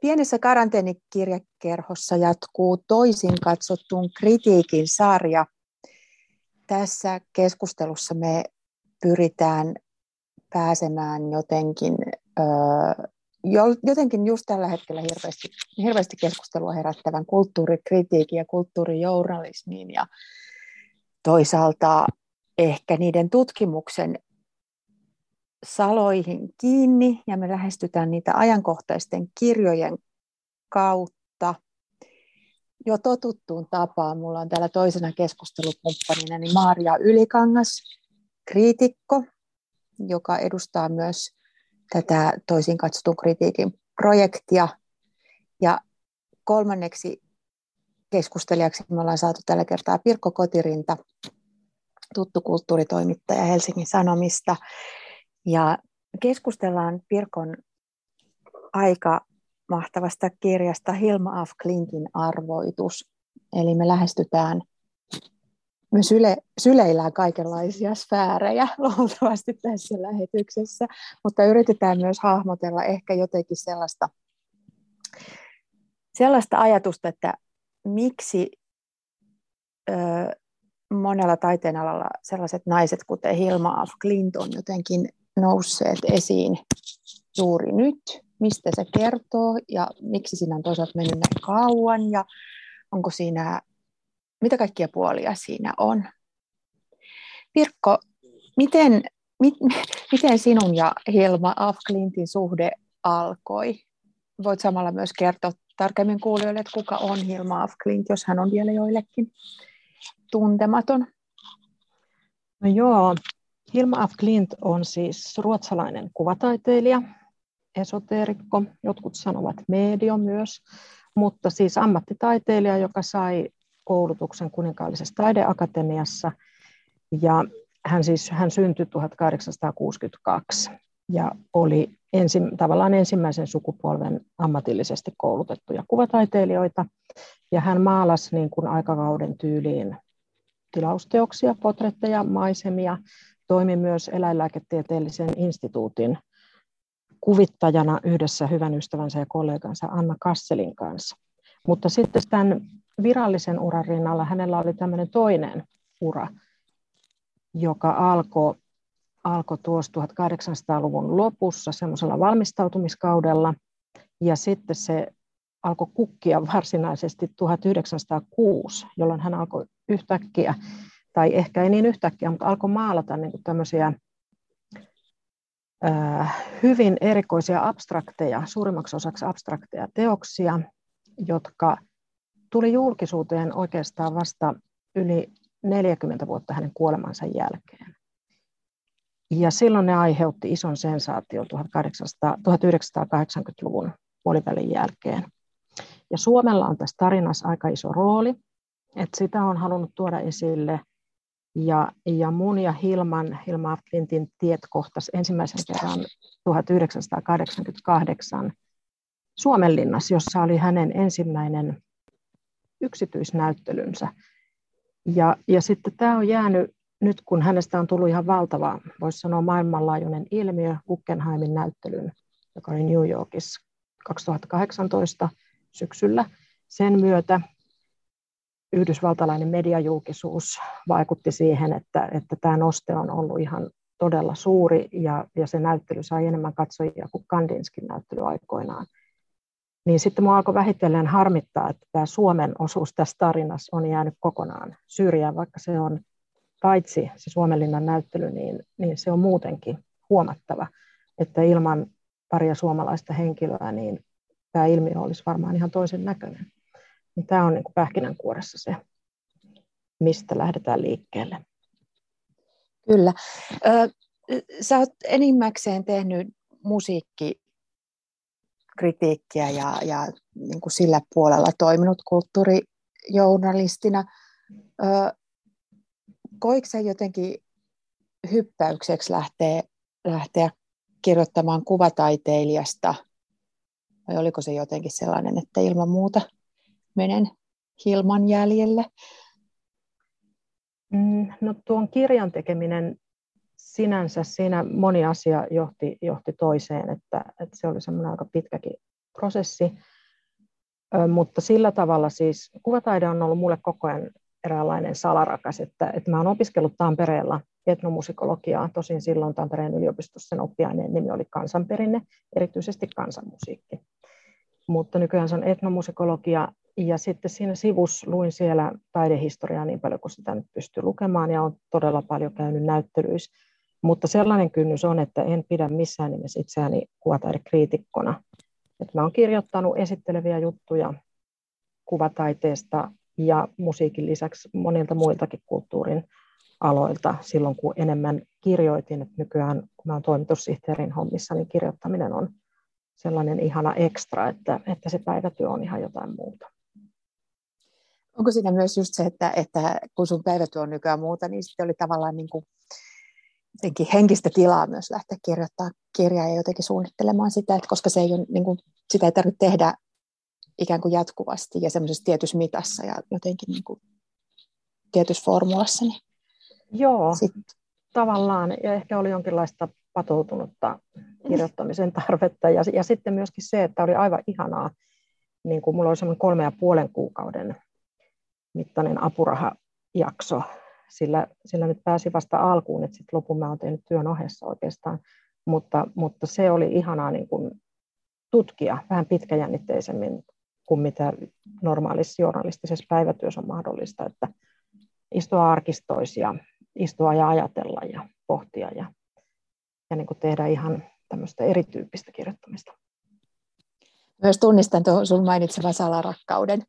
Pienessä karanteenikirjakerhossa jatkuu toisin katsottuun kritiikin sarja. Tässä keskustelussa me pyritään pääsemään jotenkin, jotenkin just tällä hetkellä hirveästi, hirveästi keskustelua herättävän kulttuurikritiikin ja kulttuurijournalismiin ja toisaalta ehkä niiden tutkimuksen saloihin kiinni ja me lähestytään niitä ajankohtaisten kirjojen kautta. Jo totuttuun tapaan mulla on täällä toisena keskustelukumppanina niin Maaria Ylikangas, kriitikko, joka edustaa myös tätä toisin katsotun kritiikin projektia. Ja kolmanneksi keskustelijaksi me ollaan saatu tällä kertaa Pirkko Kotirinta, tuttu kulttuuritoimittaja Helsingin Sanomista, ja keskustellaan Pirkon aika mahtavasta kirjasta Hilma af Clintin arvoitus. Eli me lähestytään, me syle, syleillään kaikenlaisia sfäärejä luultavasti tässä lähetyksessä, mutta yritetään myös hahmotella ehkä jotenkin sellaista, sellaista ajatusta, että miksi ö, monella taiteenalalla sellaiset naiset, kuten Hilma af Clinton, jotenkin nousseet esiin juuri nyt, mistä se kertoo ja miksi siinä on toisaalta mennyt näin kauan ja onko siinä, mitä kaikkia puolia siinä on. Pirkko, miten, mit, miten sinun ja Hilma Af Clintin suhde alkoi? Voit samalla myös kertoa tarkemmin kuulijoille, että kuka on Hilma Af Clint, jos hän on vielä joillekin tuntematon. No joo, Hilma af Klint on siis ruotsalainen kuvataiteilija, esoteerikko, jotkut sanovat medio myös, mutta siis ammattitaiteilija, joka sai koulutuksen kuninkaallisessa taideakatemiassa ja hän siis hän syntyi 1862 ja oli ensi, tavallaan ensimmäisen sukupolven ammatillisesti koulutettuja kuvataiteilijoita. Ja hän maalasi niin kuin aikakauden tyyliin tilausteoksia, potretteja, maisemia, toimi myös eläinlääketieteellisen instituutin kuvittajana yhdessä hyvän ystävänsä ja kollegansa Anna Kasselin kanssa. Mutta sitten tämän virallisen uran rinnalla hänellä oli tämmöinen toinen ura, joka alkoi alko tuossa 1800-luvun lopussa semmoisella valmistautumiskaudella, ja sitten se alkoi kukkia varsinaisesti 1906, jolloin hän alkoi yhtäkkiä tai ehkä ei niin yhtäkkiä, mutta alkoi maalata niin kuin tämmöisiä hyvin erikoisia abstrakteja, suurimmaksi osaksi abstrakteja teoksia, jotka tuli julkisuuteen oikeastaan vasta yli 40 vuotta hänen kuolemansa jälkeen. Ja silloin ne aiheutti ison sensaation 1980-luvun puolivälin jälkeen. Ja Suomella on tässä tarinassa aika iso rooli, että sitä on halunnut tuoda esille ja, ja mun ja Hilman, Hilma Flintin tiet kohtas ensimmäisen kerran 1988 Suomenlinnassa, jossa oli hänen ensimmäinen yksityisnäyttelynsä. Ja, ja sitten tämä on jäänyt nyt, kun hänestä on tullut ihan valtava, voisi sanoa maailmanlaajuinen ilmiö, Guggenheimin näyttelyn, joka oli New Yorkissa 2018 syksyllä. Sen myötä yhdysvaltalainen mediajulkisuus vaikutti siihen, että, että tämä noste on ollut ihan todella suuri ja, ja se näyttely sai enemmän katsojia kuin Kandinskin näyttely aikoinaan. Niin sitten minua alkoi vähitellen harmittaa, että tämä Suomen osuus tässä tarinassa on jäänyt kokonaan syrjään, vaikka se on paitsi se Suomenlinnan näyttely, niin, niin se on muutenkin huomattava, että ilman paria suomalaista henkilöä, niin tämä ilmiö olisi varmaan ihan toisen näköinen. Niin tämä on niin kuin pähkinänkuoressa se, mistä lähdetään liikkeelle. Kyllä. Sä oot enimmäkseen tehnyt musiikkikritiikkiä ja, ja niin kuin sillä puolella toiminut kulttuurijournalistina. Koiko sä jotenkin hyppäykseksi lähteä, lähteä kirjoittamaan kuvataiteilijasta, vai oliko se jotenkin sellainen, että ilman muuta menen Hilman jäljelle? Mm, no tuon kirjan tekeminen sinänsä, siinä moni asia johti, johti toiseen, että, että se oli semmoinen aika pitkäkin prosessi. mutta sillä tavalla siis kuvataide on ollut mulle koko ajan eräänlainen salarakas, että, että mä oon opiskellut Tampereella etnomusikologiaa, tosin silloin Tampereen yliopistossa sen oppiaineen nimi oli kansanperinne, erityisesti kansanmusiikki. Mutta nykyään se on etnomusikologia, ja sitten siinä sivus luin siellä taidehistoriaa niin paljon kuin sitä nyt pystyy lukemaan, ja on todella paljon käynyt näyttelyissä. Mutta sellainen kynnys on, että en pidä missään nimessä itseäni kuvataidekriitikkona. Että mä olen kirjoittanut esitteleviä juttuja kuvataiteesta ja musiikin lisäksi monilta muiltakin kulttuurin aloilta silloin, kun enemmän kirjoitin. Että nykyään, kun mä olen toimitussihteerin hommissa, niin kirjoittaminen on sellainen ihana ekstra, että, että se päivätyö on ihan jotain muuta. Onko siinä myös just se, että, että kun sun päivätyö on nykyään muuta, niin sitten oli tavallaan niin kuin henkistä tilaa myös lähteä kirjoittamaan kirjaa ja jotenkin suunnittelemaan sitä, että koska se ei ole, niin kuin, sitä ei tarvitse tehdä ikään kuin jatkuvasti ja semmoisessa tietyssä mitassa ja jotenkin niin kuin tietyssä formulassa. Niin Joo, sit... tavallaan. Ja ehkä oli jonkinlaista patoutunutta kirjoittamisen tarvetta. Ja, ja sitten myöskin se, että oli aivan ihanaa, niin kuin mulla oli semmoinen kolme ja puolen kuukauden mittainen apurahajakso, sillä, sillä nyt pääsi vasta alkuun, että sitten lopun mä olen tehnyt työn ohessa oikeastaan, mutta, mutta se oli ihanaa niin kuin tutkia vähän pitkäjännitteisemmin kuin mitä normaalissa journalistisessa päivätyössä on mahdollista, että istua arkistoisia, istua ja ajatella ja pohtia ja, ja niin kuin tehdä ihan tämmöistä erityyppistä kirjoittamista. Myös tunnistan tuon sun mainitsevan salarakkauden.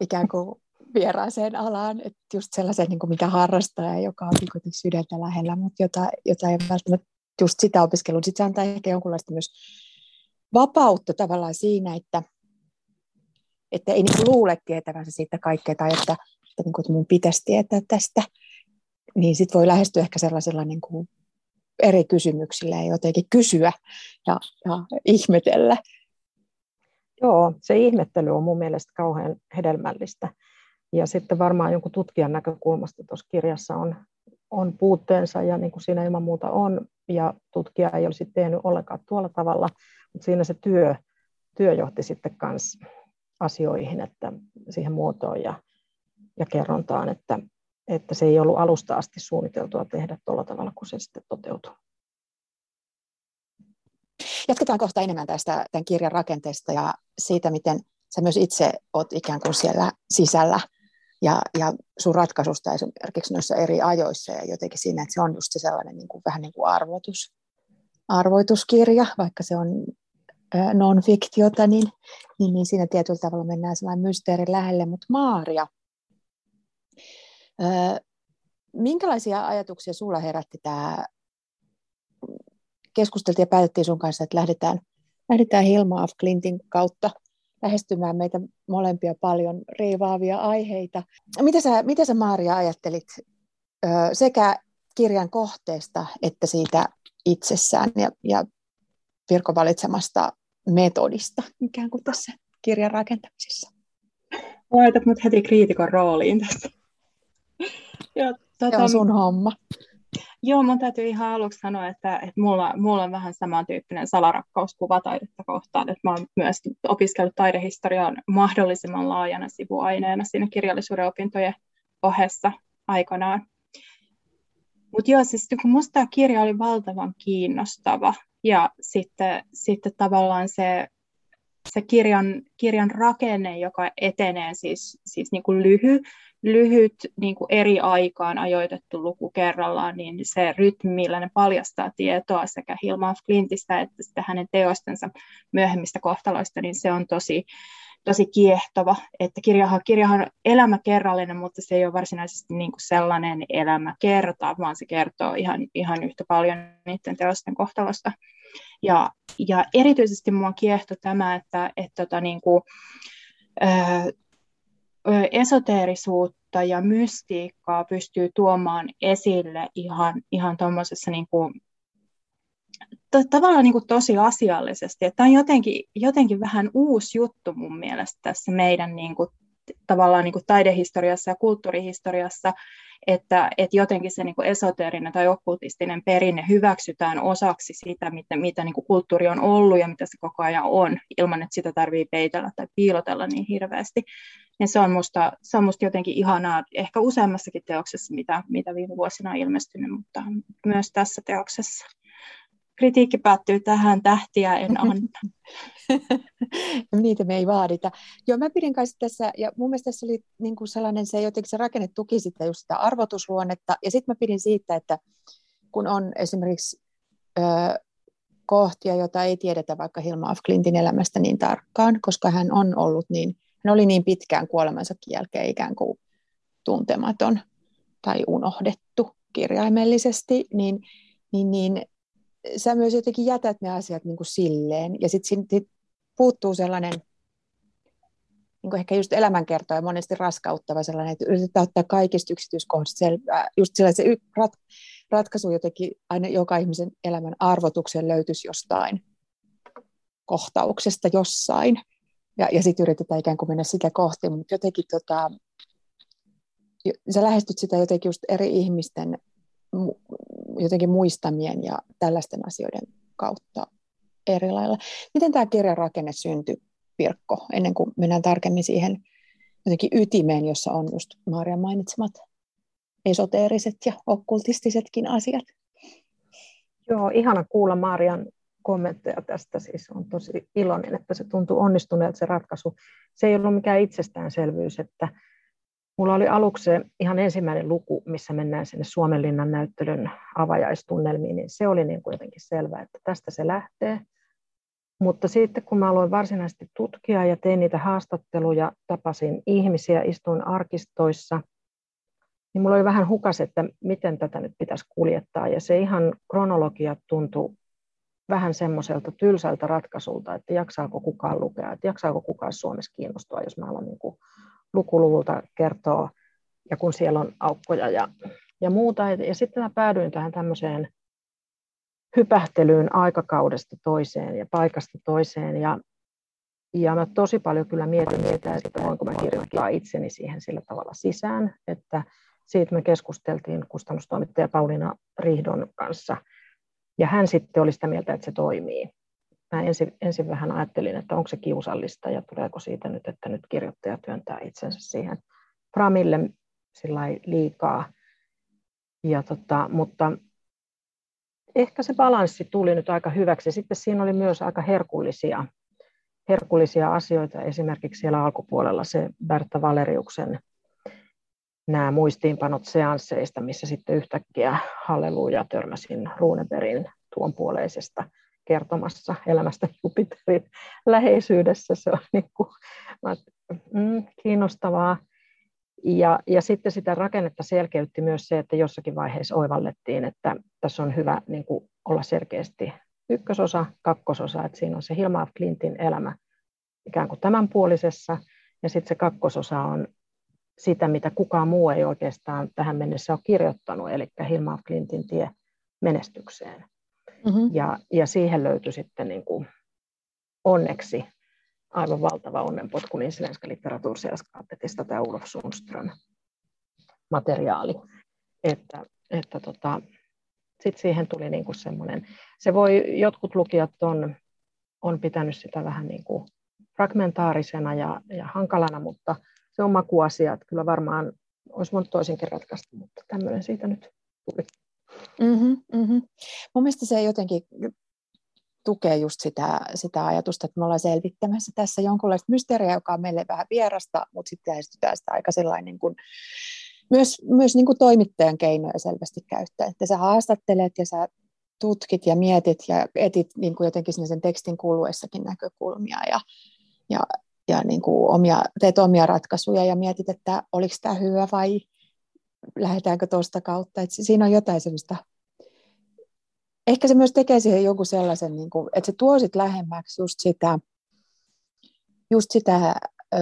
Ikään kuin vieraaseen alaan, että just sellaisen, niin kuin mikä harrastaa ja joka on niin sydäntä lähellä, mutta jota, jota ei välttämättä just sitä opiskelua. Sitten se antaa ehkä jonkunlaista myös vapautta tavallaan siinä, että, että ei niin luule tietävänsä siitä kaikkea tai että, että, niin kuin, että mun pitäisi tietää tästä, niin sitten voi lähestyä ehkä sellaisella niin kuin eri kysymyksillä ja jotenkin kysyä ja, ja ihmetellä. Joo, se ihmettely on mun mielestä kauhean hedelmällistä. Ja sitten varmaan jonkun tutkijan näkökulmasta tuossa kirjassa on, on puutteensa ja niin kuin siinä ilman muuta on. Ja tutkija ei olisi tehnyt ollenkaan tuolla tavalla, mutta siinä se työ, työ johti sitten myös asioihin, että siihen muotoon ja, ja kerrontaan, että, että se ei ollut alusta asti suunniteltua tehdä tuolla tavalla, kun se sitten toteutuu. Jatketaan kohta enemmän tästä tämän kirjan rakenteesta ja siitä, miten sä myös itse olet ikään kuin siellä sisällä ja, ja sun ratkaisusta esimerkiksi noissa eri ajoissa ja jotenkin siinä, että se on just se sellainen niin kuin, vähän niin kuin arvoitus, arvoituskirja, vaikka se on non-fiktiota, niin, niin, niin siinä tietyllä tavalla mennään sellainen mysteeri lähelle. Mutta Maaria, minkälaisia ajatuksia sulla herätti tämä, keskusteltiin ja päätettiin sun kanssa, että lähdetään, lähdetään Hilma af Clintin kautta lähestymään meitä molempia paljon riivaavia aiheita. Mitä sä, mitä sä Maaria ajattelit sekä kirjan kohteesta että siitä itsessään ja, ja Pirko valitsemasta metodista ikään kuin tässä kirjan rakentamisessa? Laitat mut heti kriitikon rooliin tässä. Ja, tota, Se on sun homma. Joo, mun täytyy ihan aluksi sanoa, että, että mulla, mulla on vähän samantyyppinen salarakkaus kuvataidetta kohtaan, että mä oon myös opiskellut taidehistoriaa mahdollisimman laajana sivuaineena siinä kirjallisuuden opintojen ohessa aikanaan. Mutta joo, siis kun musta tämä kirja oli valtavan kiinnostava ja sitten, sitten tavallaan se, se kirjan, kirjan rakenne, joka etenee siis, siis niin kuin lyhy, lyhyt niin kuin eri aikaan ajoitettu luku kerrallaan, niin se rytmi, millä ne paljastaa tietoa sekä Hilma af Klintistä että sitä hänen teostensa myöhemmistä kohtaloista, niin se on tosi, tosi kiehtova. Että kirjahan, kirjahan on elämäkerrallinen, mutta se ei ole varsinaisesti niin kuin sellainen elämäkerta, vaan se kertoo ihan, ihan yhtä paljon niiden teosten kohtalosta. Ja, ja erityisesti mua kiehtoi tämä, että, että tota, niin kuin, esoteerisuutta ja mystiikkaa pystyy tuomaan esille ihan, ihan tuommoisessa niin kuin, tavallaan niin kuin tosi asiallisesti. Tämä on jotenkin, jotenkin vähän uusi juttu mun mielestä tässä meidän niin kuin, tavallaan niin kuin taidehistoriassa ja kulttuurihistoriassa, että, että jotenkin se niin kuin esoteerinen tai okkultistinen perinne hyväksytään osaksi sitä, mitä, mitä niin kuin kulttuuri on ollut ja mitä se koko ajan on, ilman että sitä tarvitsee peitellä tai piilotella niin hirveästi. Ja se on musta, se on musta jotenkin ihanaa, ehkä useammassakin teoksessa, mitä, mitä viime vuosina on ilmestynyt, mutta myös tässä teoksessa. Kritiikki päättyy tähän, tähtiä en anna. Niitä me ei vaadita. Joo, mä pidin kanssa tässä, ja mun mielestä tässä oli niin kuin sellainen, se jotenkin se rakenne tuki sitä just sitä arvotusluonnetta, ja sitten mä pidin siitä, että kun on esimerkiksi ö, kohtia, jota ei tiedetä vaikka Hilma af Clintin elämästä niin tarkkaan, koska hän on ollut niin, hän oli niin pitkään kuolemansa jälkeen ikään kuin tuntematon tai unohdettu kirjaimellisesti, niin, niin, niin sä myös jotenkin jätät ne asiat niin kuin silleen, ja sitten sit puuttuu sellainen niin kuin ehkä just elämänkertoja monesti raskauttava sellainen, että yritetään ottaa kaikista yksityiskohdista selvää. Just sellainen se rat, ratkaisu jotenkin aina joka ihmisen elämän arvotukseen löytyisi jostain kohtauksesta jossain. Ja, ja sitten yritetään ikään kuin mennä sitä kohti, mutta jotenkin tota, sä lähestyt sitä jotenkin just eri ihmisten jotenkin muistamien ja tällaisten asioiden kautta eri lailla. Miten tämä kirjan rakenne syntyi, Pirkko, ennen kuin mennään tarkemmin siihen jotenkin ytimeen, jossa on just Maarian mainitsemat esoteeriset ja okkultistisetkin asiat? Joo, ihana kuulla Maarian kommentteja tästä. Siis on tosi iloinen, että se tuntuu onnistuneelta se ratkaisu. Se ei ollut mikään itsestäänselvyys, että Mulla oli aluksi ihan ensimmäinen luku, missä mennään sinne Suomenlinnan näyttelyn avajaistunnelmiin, niin se oli niin kuin jotenkin selvää, että tästä se lähtee. Mutta sitten kun mä aloin varsinaisesti tutkia ja tein niitä haastatteluja, tapasin ihmisiä, istuin arkistoissa, niin mulla oli vähän hukas, että miten tätä nyt pitäisi kuljettaa. Ja se ihan kronologia tuntui vähän semmoiselta tylsältä ratkaisulta, että jaksaako kukaan lukea, että jaksaako kukaan Suomessa kiinnostua, jos mä alan niin kuin lukuluvulta kertoo, ja kun siellä on aukkoja ja, ja muuta. Ja sitten mä päädyin tähän tämmöiseen hypähtelyyn aikakaudesta toiseen ja paikasta toiseen. Ja, ja mä tosi paljon kyllä mietin, mietin että voinko mä kirjoittaa itseni siihen sillä tavalla sisään, että siitä me keskusteltiin kustannustoimittaja Pauliina Rihdon kanssa. Ja hän sitten oli sitä mieltä, että se toimii mä ensin, ensin vähän ajattelin, että onko se kiusallista ja tuleeko siitä nyt, että nyt kirjoittaja työntää itsensä siihen framille liikaa. Ja tota, mutta ehkä se balanssi tuli nyt aika hyväksi. Sitten siinä oli myös aika herkullisia, herkullisia asioita. Esimerkiksi siellä alkupuolella se Berta Valeriuksen nämä muistiinpanot seansseista, missä sitten yhtäkkiä halleluja törmäsin Runeberin tuon puoleisesta kertomassa elämästä Jupiterin läheisyydessä. Se on niin kuin, mm, kiinnostavaa. Ja, ja sitten sitä rakennetta selkeytti myös se, että jossakin vaiheessa oivallettiin, että tässä on hyvä niin kuin olla selkeästi ykkösosa, kakkososa, että siinä on se Hilma af Clintin elämä ikään kuin tämänpuolisessa, ja sitten se kakkososa on sitä, mitä kukaan muu ei oikeastaan tähän mennessä ole kirjoittanut, eli Hilma af Clintin tie menestykseen. Mm-hmm. Ja, ja siihen löytyi sitten niin kuin onneksi aivan valtava onnenpotku niin Svenska litteratursällskapetista tämä Olof Sundström materiaali. Että, että tota, sitten siihen tuli niin kuin semmoinen, se voi, jotkut lukijat on, on pitänyt sitä vähän niin kuin fragmentaarisena ja, ja hankalana, mutta se on makuasia, että kyllä varmaan olisi voinut toisinkin ratkaista, mutta tämmöinen siitä nyt tuli. Mm-hmm, mm-hmm. Mun mielestä se jotenkin tukee just sitä, sitä ajatusta, että me ollaan selvittämässä tässä jonkunlaista mysteeriä, joka on meille vähän vierasta, mutta sitten lähestytään sitä aika sellainen niin kuin, myös, myös niin kuin toimittajan keinoja selvästi käyttää, että sä haastattelet ja sä tutkit ja mietit ja etit niin kuin jotenkin sen tekstin kuluessakin näkökulmia ja, ja, ja niin kuin omia, teet omia ratkaisuja ja mietit, että oliko tämä hyvä vai lähdetäänkö tuosta kautta. Et siinä on jotain sellaista, ehkä se myös tekee siihen joku sellaisen, niin kuin, että se tuo sit lähemmäksi just sitä, just sitä ö,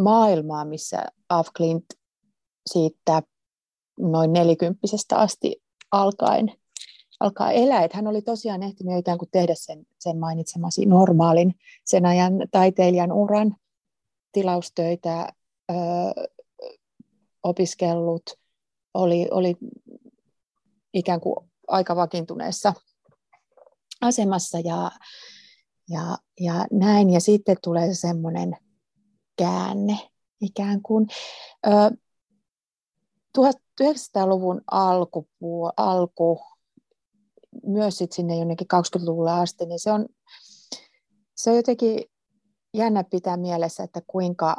maailmaa, missä Af siitä noin nelikymppisestä asti alkaen alkaa elää. Että hän oli tosiaan ehtinyt ikään kuin tehdä sen, sen mainitsemasi normaalin sen ajan taiteilijan uran tilaustöitä, opiskellut, oli, oli ikään kuin aika vakiintuneessa asemassa ja, ja, ja näin. Ja sitten tulee se semmoinen käänne ikään kuin. Ö, 1900-luvun alkupuo, alku, myös sit sinne jonnekin 20-luvulle asti, niin se on, se on jotenkin jännä pitää mielessä, että kuinka,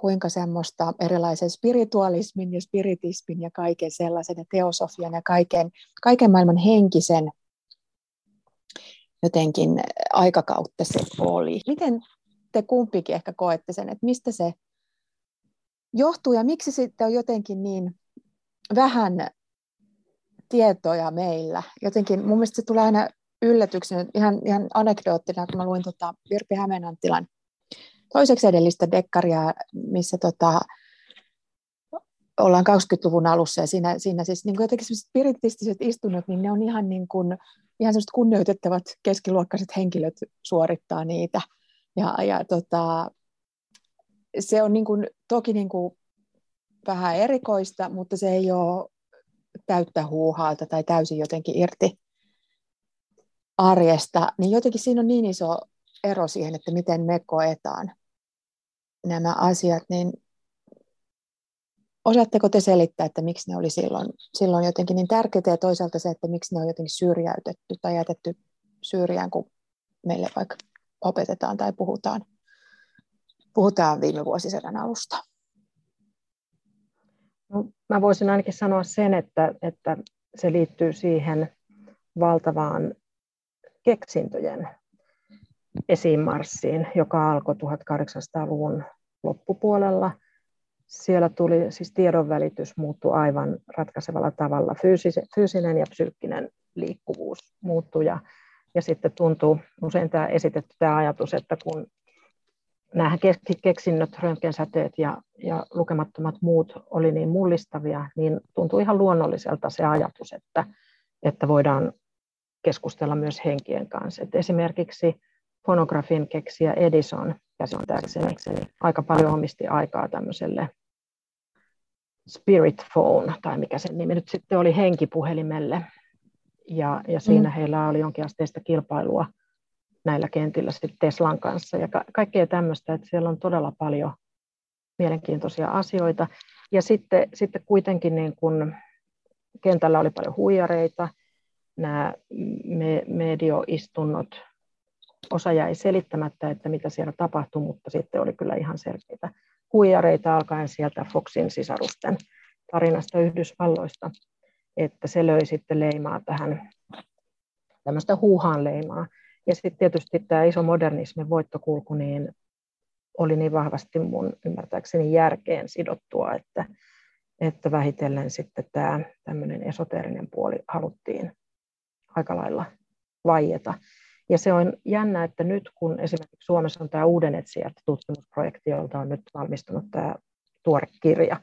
kuinka semmoista erilaisen spiritualismin ja spiritismin ja kaiken sellaisen ja teosofian ja kaiken, kaiken maailman henkisen jotenkin aikakautta se oli. Miten te kumpikin ehkä koette sen, että mistä se johtuu ja miksi sitten on jotenkin niin vähän tietoja meillä. Jotenkin mun mielestä se tulee aina yllätyksenä, ihan, ihan anekdoottina, kun mä luin tota Virpi Hämeenantilan toiseksi edellistä dekkaria, missä tota, ollaan 20-luvun alussa ja siinä, siinä siis niin jotenkin spiritistiset istunnot, niin ne on ihan, niin kuin, ihan kunnioitettavat keskiluokkaiset henkilöt suorittaa niitä. Ja, ja tota, se on niin kuin, toki niin kuin vähän erikoista, mutta se ei ole täyttä huuhaalta tai täysin jotenkin irti arjesta, niin jotenkin siinä on niin iso ero siihen, että miten me koetaan nämä asiat, niin osaatteko te selittää, että miksi ne oli silloin, silloin jotenkin niin tärkeitä ja toisaalta se, että miksi ne on jotenkin syrjäytetty tai jätetty syrjään, kun meille vaikka opetetaan tai puhutaan, puhutaan viime vuosisadan alusta? No, mä voisin ainakin sanoa sen, että, että se liittyy siihen valtavaan keksintöjen esiinmarssiin, joka alkoi 1800-luvun loppupuolella. Siellä tuli siis tiedonvälitys muuttui aivan ratkaisevalla tavalla. Fyysinen ja psyykkinen liikkuvuus muuttui ja, ja sitten tuntuu usein tämä esitetty tämä ajatus, että kun nämä keksinnöt, röntgensäteet ja, ja lukemattomat muut oli niin mullistavia, niin tuntui ihan luonnolliselta se ajatus, että, että voidaan keskustella myös henkien kanssa. Et esimerkiksi fonografin keksiä Edison, käsittääkseni aika paljon omisti aikaa tämmöiselle Spirit Phone, tai mikä sen nimi nyt sitten oli, henkipuhelimelle. Ja, ja siinä mm. heillä oli jonkinasteista kilpailua näillä kentillä sitten Teslan kanssa ja ka- kaikkea tämmöistä, että siellä on todella paljon mielenkiintoisia asioita. Ja sitten, sitten kuitenkin niin kun kentällä oli paljon huijareita, nämä me, medioistunnot, osa jäi selittämättä, että mitä siellä tapahtui, mutta sitten oli kyllä ihan selkeitä huijareita alkaen sieltä Foxin sisarusten tarinasta Yhdysvalloista, että se löi sitten leimaa tähän tämmöistä huuhaan leimaa. Ja sitten tietysti tämä iso modernismin voittokulku niin oli niin vahvasti mun ymmärtääkseni järkeen sidottua, että, että vähitellen sitten tämä tämmöinen esoteerinen puoli haluttiin aika lailla vaieta. Ja se on jännä, että nyt kun esimerkiksi Suomessa on tämä Uuden etsijät tutkimusprojekti, jolta on nyt valmistunut tämä tuore kirja,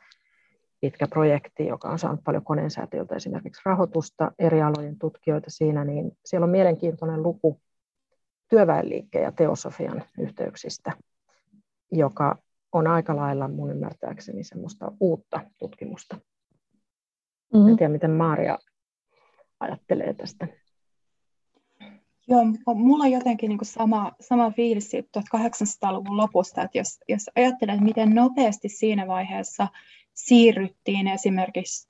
pitkä projekti, joka on saanut paljon koneensäätiöltä esimerkiksi rahoitusta, eri alojen tutkijoita siinä, niin siellä on mielenkiintoinen luku työväenliikkeen ja teosofian yhteyksistä, joka on aika lailla mun ymmärtääkseni semmoista uutta tutkimusta. Mm-hmm. En tiedä, miten Maaria ajattelee tästä. Joo, mulla on jotenkin niin sama, sama fiilis 1800-luvun lopusta, että jos, jos ajattelee, miten nopeasti siinä vaiheessa siirryttiin esimerkiksi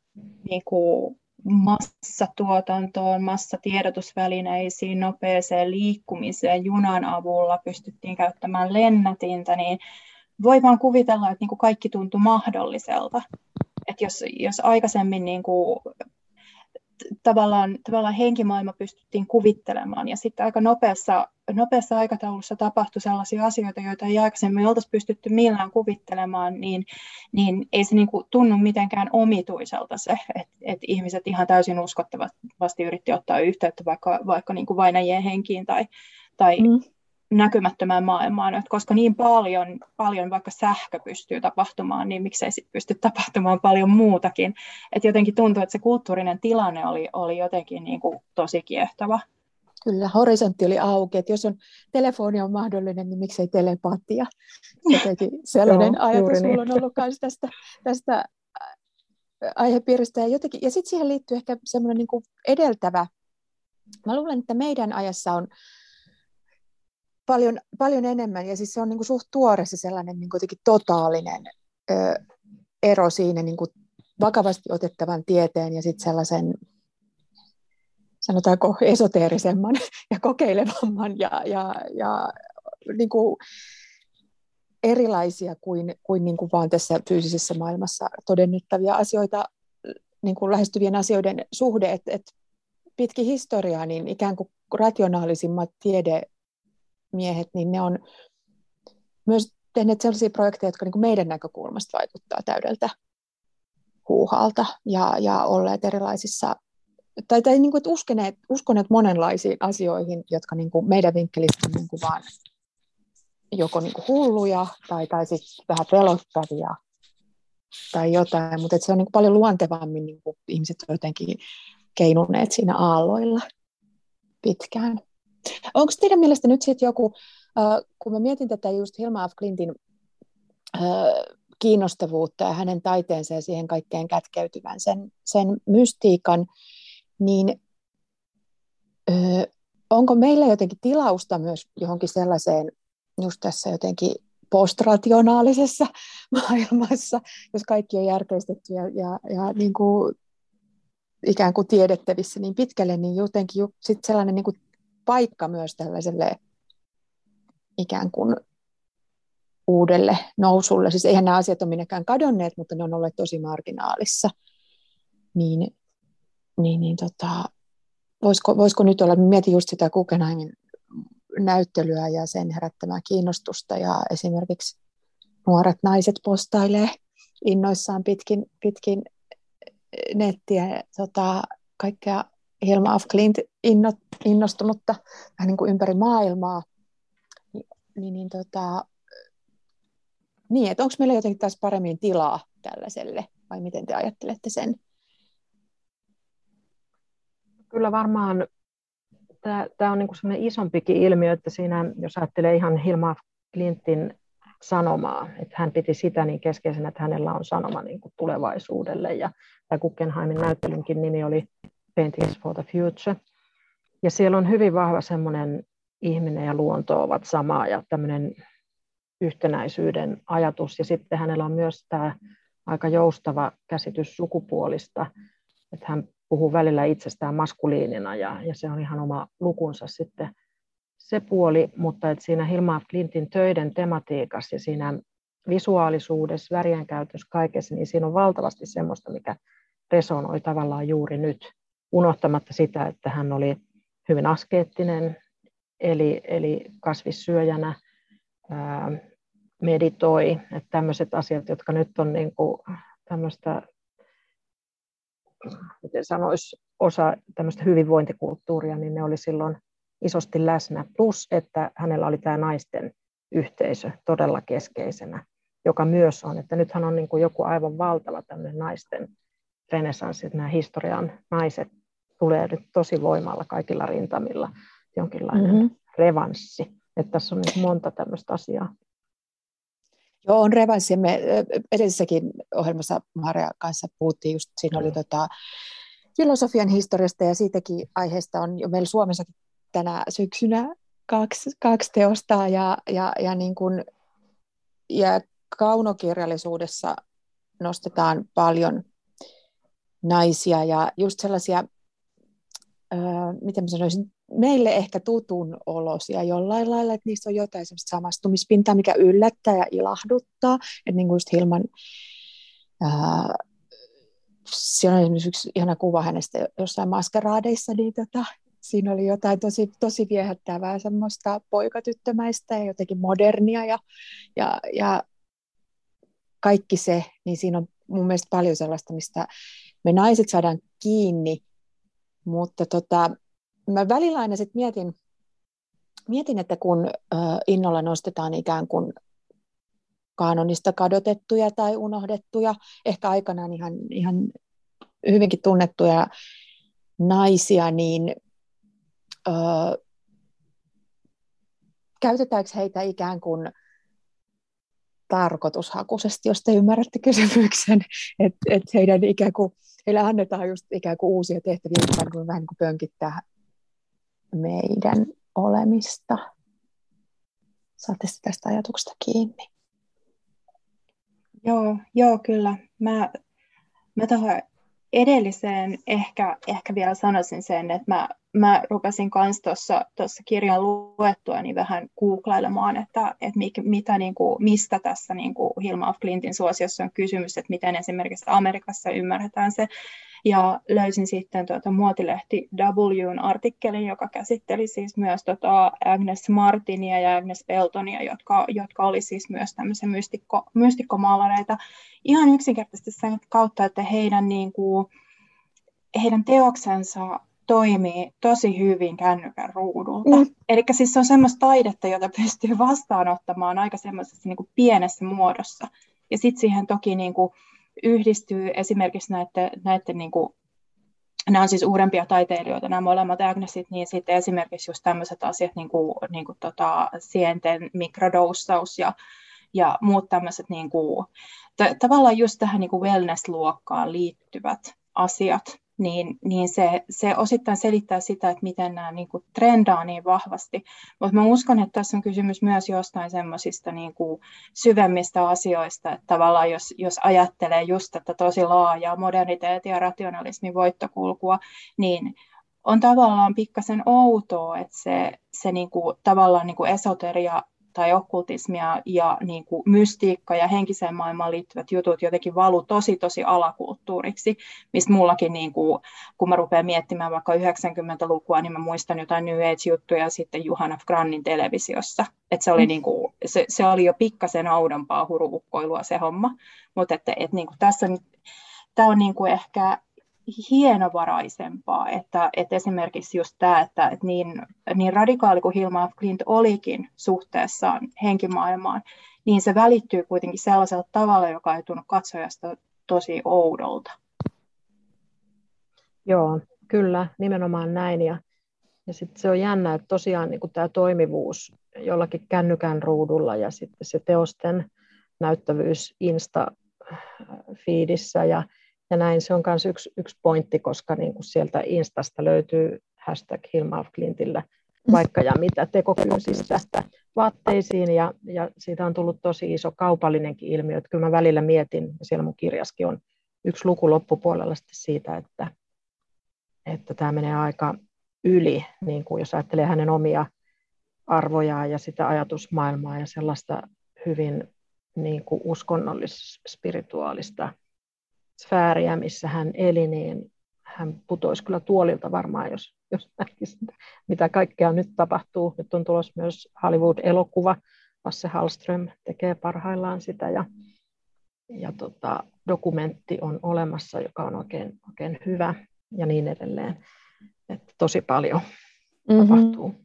niin kuin massatuotantoon, massatiedotusvälineisiin, nopeeseen liikkumiseen junan avulla, pystyttiin käyttämään lennätintä, niin voi vaan kuvitella, että niin kuin kaikki tuntui mahdolliselta. Että jos, jos aikaisemmin niin kuin tavallaan, tavallaan henkimaailma pystyttiin kuvittelemaan. Ja sitten aika nopeassa, nopeassa aikataulussa tapahtui sellaisia asioita, joita ei aikaisemmin oltaisi pystytty millään kuvittelemaan, niin, niin ei se niin kuin tunnu mitenkään omituiselta se, että, että ihmiset ihan täysin uskottavasti yritti ottaa yhteyttä vaikka, vaikka niin kuin vainajien henkiin tai, tai mm näkymättömään maailmaan, että koska niin paljon, paljon vaikka sähkö pystyy tapahtumaan, niin miksei sit pysty tapahtumaan paljon muutakin. Et jotenkin tuntuu, että se kulttuurinen tilanne oli, oli jotenkin niin kuin tosi kiehtova. Kyllä, horisontti oli auki, että jos on telefoni on mahdollinen, niin miksei telepatia. Jotenkin sellainen Joo, ajatus niin. on ollut myös tästä, tästä aihepiiristä ja jotenkin, ja sitten siihen liittyy ehkä semmoinen niin edeltävä, mä luulen, että meidän ajassa on paljon, paljon enemmän, ja siis se on niin kuin suht tuore se sellainen niin kuin totaalinen ö, ero siinä niin kuin vakavasti otettavan tieteen ja sitten sellaisen sanotaanko esoteerisemman ja kokeilevamman ja, ja, ja niin kuin erilaisia kuin, kuin, niin kuin vaan tässä fyysisessä maailmassa todennettavia asioita, niin kuin lähestyvien asioiden suhde, että et pitkin historiaa, niin ikään kuin rationaalisimmat tiedemiehet, niin ne on myös tehneet sellaisia projekteja, jotka niin meidän näkökulmasta vaikuttaa täydeltä huuhalta ja, ja olleet erilaisissa, tai, tai niin kuin, että uskoneet, uskoneet monenlaisiin asioihin, jotka niin kuin meidän vinkkelistä on niin kuin vaan joko niin kuin hulluja tai, tai sitten vähän pelottavia tai jotain, mutta se on niin paljon luontevammin niin kuin ihmiset on jotenkin keinuneet siinä aalloilla pitkään. Onko teidän mielestä nyt sitten joku, äh, kun mä mietin tätä just Hilma af Clintin äh, kiinnostavuutta ja hänen taiteensa ja siihen kaikkeen kätkeytyvän sen, sen mystiikan, niin onko meillä jotenkin tilausta myös johonkin sellaiseen just tässä jotenkin postrationaalisessa maailmassa, jos kaikki on järkeistetty ja, ja, ja niin kuin ikään kuin tiedettävissä niin pitkälle, niin jotenkin sit sellainen niin kuin paikka myös tällaiselle ikään kuin uudelle nousulle. Siis eihän nämä asiat ole minnekään kadonneet, mutta ne on olleet tosi marginaalissa. Niin, niin, niin tota, voisiko, voisiko nyt olla, mietin just sitä Guggenheimin näyttelyä ja sen herättämää kiinnostusta ja esimerkiksi nuoret naiset postailee innoissaan pitkin, pitkin nettiä tota, kaikkea Hilma af Klint innostunutta vähän niin kuin ympäri maailmaa. Niin, niin, tota, niin että onko meillä jotenkin taas paremmin tilaa tällaiselle, vai miten te ajattelette sen? Kyllä varmaan tämä on niinku sellainen isompikin ilmiö, että siinä, jos ajattelee ihan Hilma Clintin sanomaa, että hän piti sitä niin keskeisenä, että hänellä on sanoma niin kuin tulevaisuudelle. Ja tämä Guggenheimin näyttelynkin nimi oli Paintings for the Future. Ja siellä on hyvin vahva semmoinen ihminen ja luonto ovat samaa ja tämmöinen yhtenäisyyden ajatus. Ja sitten hänellä on myös tämä aika joustava käsitys sukupuolista, että hän puhuu välillä itsestään maskuliinina ja, ja se on ihan oma lukunsa sitten se puoli, mutta että siinä Hilma Clintin töiden tematiikassa ja siinä visuaalisuudessa, värien käytössä, kaikessa, niin siinä on valtavasti semmoista, mikä resonoi tavallaan juuri nyt, unohtamatta sitä, että hän oli hyvin askeettinen, eli, eli kasvissyöjänä, ää, meditoi, että tämmöiset asiat, jotka nyt on niin kuin tämmöistä miten sanoisi, osa tämmöistä hyvinvointikulttuuria, niin ne oli silloin isosti läsnä. Plus, että hänellä oli tämä naisten yhteisö todella keskeisenä, joka myös on, että nythän on niin kuin joku aivan valtava tämmöinen naisten renesanssi, nämä historian naiset tulee nyt tosi voimalla kaikilla rintamilla jonkinlainen mm-hmm. revanssi. Että tässä on nyt monta tämmöistä asiaa. Joo, on revanssi. Me edellisessäkin ohjelmassa Maria kanssa puhuttiin, just siinä oli tota, filosofian historiasta ja siitäkin aiheesta on jo meillä Suomessakin tänä syksynä kaksi, kaksi teosta ja, ja, ja, niin kuin, ja kaunokirjallisuudessa nostetaan paljon naisia ja just sellaisia, miten mä sanoisin, meille ehkä tutun olosia jollain lailla, että niissä on jotain semmoista samastumispintaa, mikä yllättää ja ilahduttaa. Että niin kuin just Hilman, ää, siellä on esimerkiksi ihana kuva hänestä jossain maskeraadeissa, niin tota, siinä oli jotain tosi, tosi viehättävää semmoista poikatyttömäistä ja jotenkin modernia ja, ja, ja kaikki se, niin siinä on mun mielestä paljon sellaista, mistä me naiset saadaan kiinni, mutta tota, mä välillä aina sit mietin, mietin, että kun innolla nostetaan ikään kuin kaanonista kadotettuja tai unohdettuja, ehkä aikanaan ihan, ihan hyvinkin tunnettuja naisia, niin ö, käytetäänkö heitä ikään kuin tarkoitushakuisesti, jos te ymmärrätte kysymyksen, että et heidän ikään kuin, heille annetaan just ikään kuin uusia tehtäviä, jotka kuin vähän niin kuin pönkittää meidän olemista. Saatte tästä ajatuksesta kiinni. Joo, joo kyllä. Mä, mä tuohon edelliseen ehkä, ehkä vielä sanoisin sen, että mä, mä rupesin myös tuossa kirjan luettua niin vähän googlailemaan, että, että mikä, mitä, niin kuin, mistä tässä niin kuin Hilma of Clintin suosiossa on kysymys, että miten esimerkiksi Amerikassa ymmärretään se. Ja löysin sitten tuota muotilehti W'n artikkelin, joka käsitteli siis myös tota Agnes Martinia ja Agnes Peltonia, jotka, jotka oli siis myös tämmöisiä mystikko, mystikkomaalareita. Ihan yksinkertaisesti sen kautta, että heidän, niin kuin, heidän teoksensa toimii tosi hyvin kännykän ruudulta. Mm. Eli siis se on semmoista taidetta, jota pystyy vastaanottamaan aika semmoisessa niin kuin pienessä muodossa. Ja sitten siihen toki niin kuin, yhdistyy esimerkiksi näiden, näiden niin kuin, nämä on siis uudempia taiteilijoita, nämä molemmat Agnesit, niin sitten esimerkiksi just tämmöiset asiat, niin kuin, niin kuin tota, sienten mikrodoussaus ja, ja muut tämmöiset niin kuin, t- tavallaan just tähän niin kuin wellness-luokkaan liittyvät asiat, niin, niin se, se osittain selittää sitä, että miten nämä niin kuin trendaa niin vahvasti. Mutta mä uskon, että tässä on kysymys myös jostain semmoisista niin syvemmistä asioista, että tavallaan jos, jos ajattelee just tätä tosi laajaa moderniteetin ja rationalismin voittokulkua, niin on tavallaan pikkasen outoa, että se, se niin kuin, tavallaan niin kuin esoteria tai okkultismia ja niin kuin mystiikka ja henkiseen maailmaan liittyvät jutut jotenkin valu tosi tosi alakulttuuriksi, mistä mullakin, niin kuin, kun mä rupean miettimään vaikka 90-lukua, niin mä muistan jotain New Age-juttuja sitten Juhana Grannin televisiossa. Et se, oli mm. niin kuin, se, se oli jo pikkasen audompaa huruukkoilua se homma, mutta että, että niin kuin tässä tämä on niin kuin ehkä hienovaraisempaa, että, että esimerkiksi just tämä, että, että niin, niin radikaali kuin Hilma Klint olikin suhteessaan henkimaailmaan, niin se välittyy kuitenkin sellaisella tavalla, joka ei tunnu katsojasta tosi oudolta. Joo, kyllä, nimenomaan näin. Ja, ja sitten se on jännä, että tosiaan niin tämä toimivuus jollakin kännykän ruudulla ja sitten se teosten näyttävyys Insta-fiidissä ja ja näin se on myös yksi, yksi pointti, koska niin kuin sieltä Instasta löytyy hashtag Hilma of Clintillä vaikka ja mitä tekokyysistä vaatteisiin. Ja, ja siitä on tullut tosi iso kaupallinenkin ilmiö, että kyllä mä välillä mietin, ja siellä mun kirjaskin on yksi luku loppupuolella siitä, että, että tämä menee aika yli, niin kuin jos ajattelee hänen omia arvojaan ja sitä ajatusmaailmaa ja sellaista hyvin niin kuin uskonnollis-spirituaalista sfääriä, missä hän eli, niin hän putoisi kyllä tuolilta varmaan, jos, jos näkisi, mitä kaikkea nyt tapahtuu. Nyt on tulossa myös Hollywood-elokuva. Lasse Hallström tekee parhaillaan sitä ja, ja tota, dokumentti on olemassa, joka on oikein, oikein hyvä ja niin edelleen. Että tosi paljon mm-hmm. tapahtuu.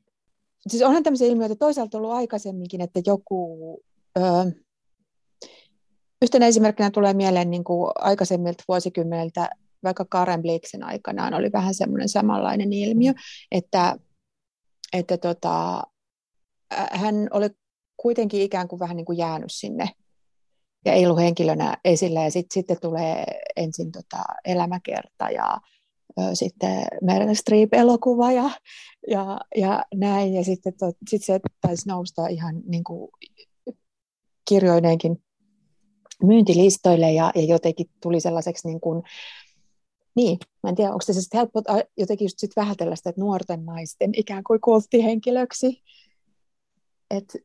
Siis onhan tämmöisiä ilmiöitä toisaalta ollut aikaisemminkin, että joku ö, Yhtenä esimerkkinä tulee mieleen niin kuin aikaisemmilta vuosikymmeniltä, vaikka Karen Blixen aikanaan oli vähän semmoinen samanlainen ilmiö, että, että tota, hän oli kuitenkin ikään kuin vähän niin kuin jäänyt sinne ja ei ollut henkilönä esillä. Ja sit, sitten tulee ensin tota elämäkerta ja ö, sitten Meryl Streep-elokuva ja, ja, ja näin. Ja sitten to, sit se taisi nousta ihan niin kuin kirjoineenkin myyntilistoille ja, ja jotenkin tuli sellaiseksi niin kuin, niin, mä en tiedä, onko se sitten helppo jotenkin just sit vähätellä sitä, että nuorten naisten ikään kuin kulttihenkilöksi, että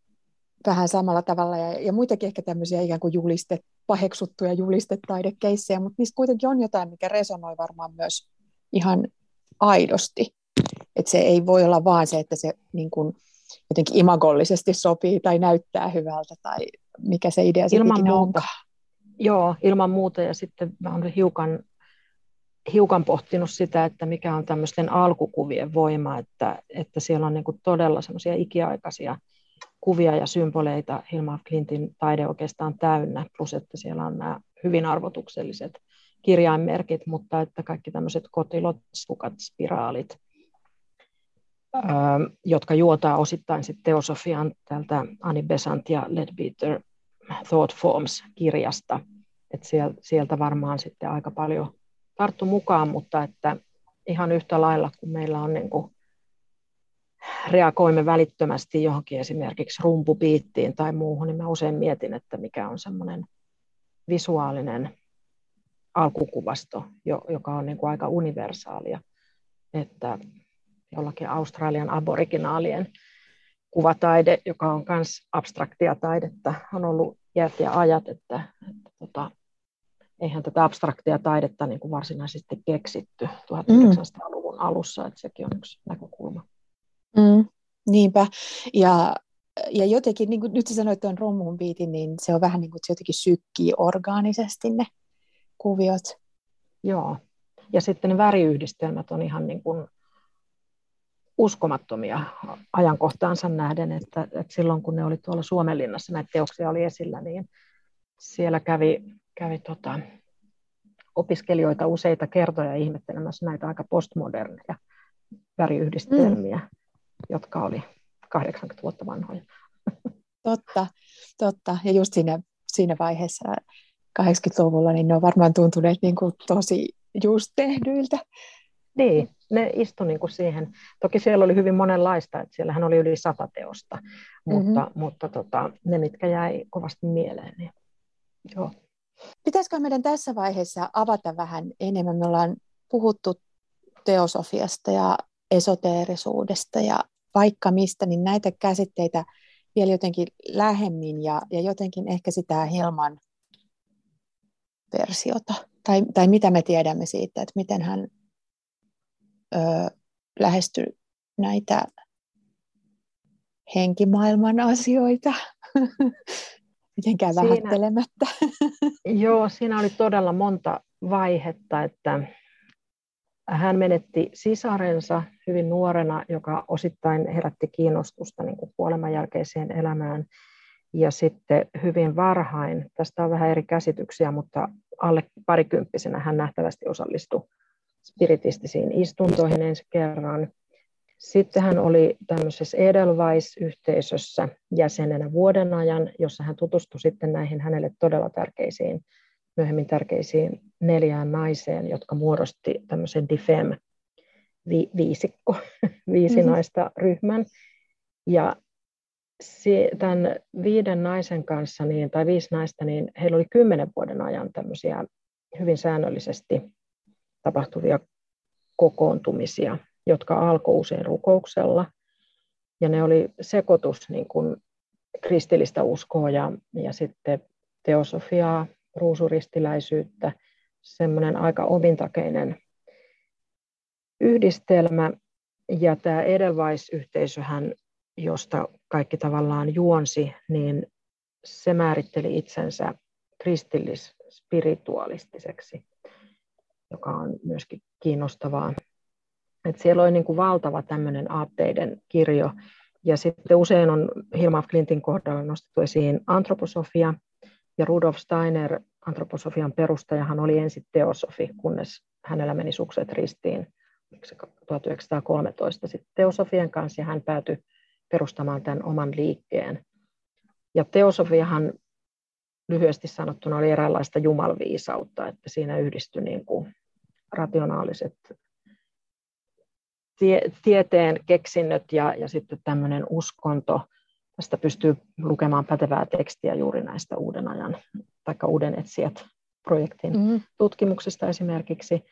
vähän samalla tavalla ja, ja muitakin ehkä tämmöisiä ikään kuin julistet, paheksuttuja julistetaidekeissejä, mutta niissä kuitenkin on jotain, mikä resonoi varmaan myös ihan aidosti. Että se ei voi olla vaan se, että se niin kuin, jotenkin imagollisesti sopii tai näyttää hyvältä tai mikä se idea sitten ikinä onkaan. Joo, ilman muuta. Ja sitten mä olen hiukan, hiukan pohtinut sitä, että mikä on tämmöisten alkukuvien voima, että, että siellä on niin kuin todella semmoisia ikiaikaisia kuvia ja symboleita Hilma Clintin taide oikeastaan täynnä, plus että siellä on nämä hyvin arvotukselliset kirjainmerkit, mutta että kaikki tämmöiset kotilot, sukat, spiraalit, jotka juotaa osittain sitten teosofian tältä Annie Besant ja Ledbeater Thought Forms-kirjasta. että sieltä varmaan sitten aika paljon tarttu mukaan, mutta että ihan yhtä lailla, kun meillä on niin kuin reagoimme välittömästi johonkin esimerkiksi rumpupiittiin tai muuhun, niin mä usein mietin, että mikä on semmoinen visuaalinen alkukuvasto, joka on niin kuin aika universaalia, että jollakin Australian aboriginaalien kuvataide, joka on myös abstraktia taidetta, on ollut iät ja ajat, että, että tota, eihän tätä abstraktia taidetta niin kuin varsinaisesti keksitty 1900-luvun mm. alussa, että sekin on yksi näkökulma. Mm, niinpä, ja, ja jotenkin, niin kuin nyt sä sanoit tuon romuun biitin, niin se on vähän niin kuin, että se jotenkin sykkii orgaanisesti ne kuviot. Joo, ja sitten ne väriyhdistelmät on ihan niin kuin uskomattomia ajankohtaansa nähden, että, että silloin kun ne oli tuolla Suomenlinnassa, näitä teoksia oli esillä, niin siellä kävi, kävi tota, opiskelijoita useita kertoja ihmettelemässä näitä aika postmoderneja väriyhdistelmiä, mm. jotka oli 80 vuotta vanhoja. Totta, totta. Ja just siinä, siinä vaiheessa 80-luvulla, niin ne on varmaan tuntuneet niin kuin tosi just tehdyiltä. Niin, ne istu niin kuin siihen. Toki siellä oli hyvin monenlaista, että siellähän oli yli sata teosta, mutta, mm-hmm. mutta tota, ne, mitkä jäi kovasti mieleen, niin joo. Pitäisikö meidän tässä vaiheessa avata vähän enemmän? Me ollaan puhuttu teosofiasta ja esoteerisuudesta ja vaikka mistä, niin näitä käsitteitä vielä jotenkin lähemmin ja, ja jotenkin ehkä sitä Hilman versiota. Tai, tai mitä me tiedämme siitä, että miten hän ö, lähestyy näitä henkimaailman asioita. Mitenkään siinä, vähättelemättä. Joo, siinä oli todella monta vaihetta, että hän menetti sisarensa hyvin nuorena, joka osittain herätti kiinnostusta niin kuin kuoleman jälkeiseen elämään. Ja sitten hyvin varhain, tästä on vähän eri käsityksiä, mutta alle parikymppisenä hän nähtävästi osallistui spiritistisiin istuntoihin ensi kerran. Sitten hän oli tämmöisessä Edelweiss-yhteisössä jäsenenä vuoden ajan, jossa hän tutustui sitten näihin hänelle todella tärkeisiin myöhemmin tärkeisiin neljään naiseen, jotka muodosti tämmöisen DIFEM vi- viisikko, viisi mm-hmm. naista ryhmän. Ja tämän viiden naisen kanssa, niin, tai viisi naista, niin heillä oli kymmenen vuoden ajan tämmöisiä hyvin säännöllisesti tapahtuvia kokoontumisia, jotka alkoi usein rukouksella. Ja ne oli sekoitus niin kuin kristillistä uskoa ja, ja sitten teosofiaa, ruusuristiläisyyttä, semmoinen aika omintakeinen yhdistelmä. Ja tämä Edelweiss-yhteisöhän, josta kaikki tavallaan juonsi, niin se määritteli itsensä kristillis-spiritualistiseksi, joka on myöskin kiinnostavaa. Et siellä oli niin kuin valtava tämmöinen aatteiden kirjo, ja sitten usein on Hilma Clintin kohdalla nostettu esiin antroposofia, ja Rudolf Steiner, antroposofian perustajahan, oli ensin teosofi, kunnes hänellä meni sukset ristiin 1913 sitten teosofien kanssa, ja hän päätyi perustamaan tämän oman liikkeen. Ja teosofiahan lyhyesti sanottuna oli eräänlaista jumalviisautta, että siinä yhdistyi niin kuin rationaaliset tie, tieteen keksinnöt ja, ja sitten tämmöinen uskonto, Tästä pystyy lukemaan pätevää tekstiä juuri näistä uuden ajan tai uuden etsijät projektin mm-hmm. tutkimuksista esimerkiksi.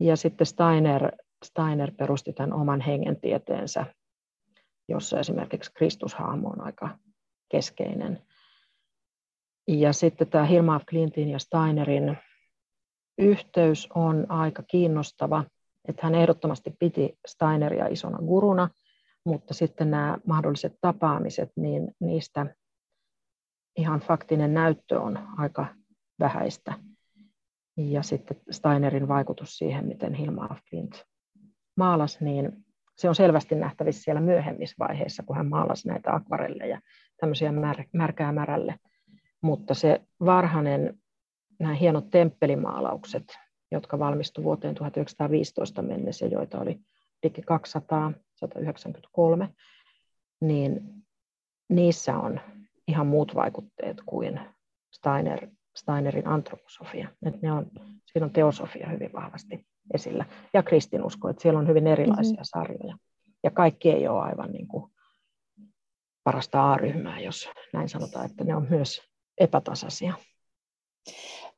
Ja sitten Steiner, Steiner perusti tämän oman hengentieteensä, jossa esimerkiksi Kristushahmo on aika keskeinen. Ja sitten tämä Hilma Klintin ja Steinerin yhteys on aika kiinnostava, että hän ehdottomasti piti Steineria isona guruna, mutta sitten nämä mahdolliset tapaamiset, niin niistä ihan faktinen näyttö on aika vähäistä. Ja sitten Steinerin vaikutus siihen, miten Hilma af Klint maalasi, niin se on selvästi nähtävissä siellä myöhemmissä vaiheissa, kun hän maalasi näitä akvarelleja, tämmöisiä mär, märkää märälle. Mutta se varhainen, nämä hienot temppelimaalaukset, jotka valmistuivat vuoteen 1915 mennessä, joita oli liki 200, 193, niin niissä on ihan muut vaikutteet kuin Steiner, Steinerin antroposofia. Et ne on, siinä on teosofia hyvin vahvasti esillä ja kristinusko, että siellä on hyvin erilaisia mm-hmm. sarjoja. Ja kaikki ei ole aivan niin kuin parasta A-ryhmää, jos näin sanotaan, että ne on myös epätasaisia.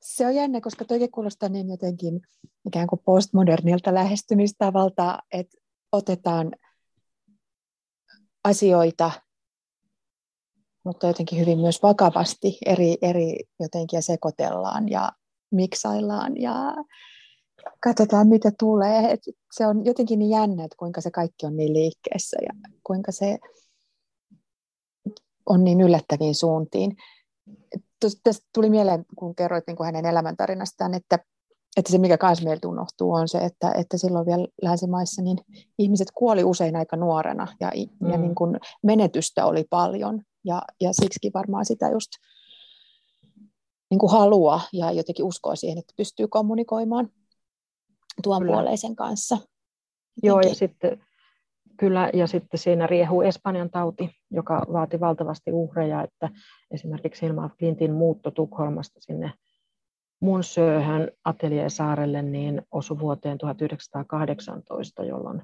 Se on jännä, koska toikin kuulostaa niin jotenkin ikään kuin postmodernilta lähestymistavalta, että otetaan asioita, mutta jotenkin hyvin myös vakavasti eri, eri jotenkin ja sekoitellaan ja miksaillaan ja katsotaan mitä tulee. Et se on jotenkin niin jännä, että kuinka se kaikki on niin liikkeessä ja kuinka se on niin yllättäviin suuntiin. Tästä tuli mieleen, kun kerroit niin kuin hänen elämäntarinastaan, että, että se, mikä myös meiltä unohtuu, on se, että, että silloin vielä länsimaissa niin ihmiset kuoli usein aika nuorena ja, mm. ja niin kuin menetystä oli paljon. Ja, ja siksi varmaan sitä just niin kuin halua ja jotenkin uskoa siihen, että pystyy kommunikoimaan tuon puoleisen kanssa. Jotenkin. Joo, ja sitten Kyllä, ja sitten siinä riehuu Espanjan tauti, joka vaati valtavasti uhreja, että esimerkiksi Hilma Flintin muutto Tukholmasta sinne mun sööhön Ateliesaarelle niin osui vuoteen 1918, jolloin,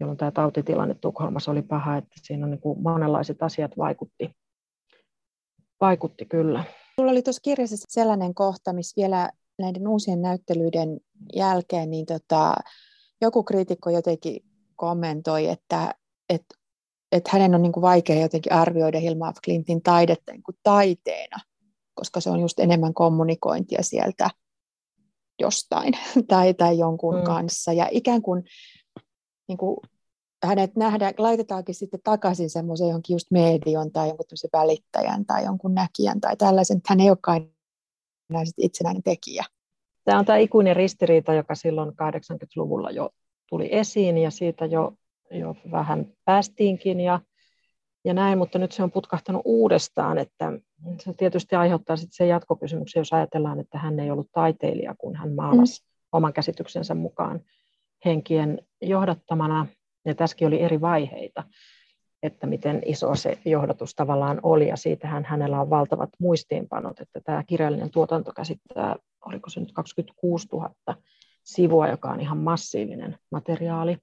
jolloin tämä tautitilanne Tukholmassa oli paha, että siinä niin kuin monenlaiset asiat vaikutti, vaikutti kyllä. Sulla oli tuossa kirjassa sellainen kohta, missä vielä näiden uusien näyttelyiden jälkeen niin tota, joku kriitikko jotenkin kommentoi, että, että, että hänen on niin kuin vaikea jotenkin arvioida Hilma af Clintin taidetta niin kuin taiteena, koska se on just enemmän kommunikointia sieltä jostain tai, tai jonkun mm. kanssa. Ja ikään kuin, niin kuin hänet nähdään, laitetaankin sitten takaisin semmoisen johonkin just medion tai jonkun välittäjän tai jonkun näkijän tai tällaisen, että hän ei olekaan enää itsenäinen tekijä. Tämä on tämä ikuinen ristiriita, joka silloin 80-luvulla jo tuli esiin ja siitä jo, jo vähän päästiinkin ja, ja näin, mutta nyt se on putkahtanut uudestaan, että se tietysti aiheuttaa sitten sen jatkokysymyksen, jos ajatellaan, että hän ei ollut taiteilija, kun hän maalasi mm. oman käsityksensä mukaan henkien johdattamana, ja tässäkin oli eri vaiheita, että miten iso se johdatus tavallaan oli, ja siitähän hänellä on valtavat muistiinpanot, että tämä kirjallinen tuotanto käsittää, oliko se nyt 26 000 sivua, joka on ihan massiivinen materiaali,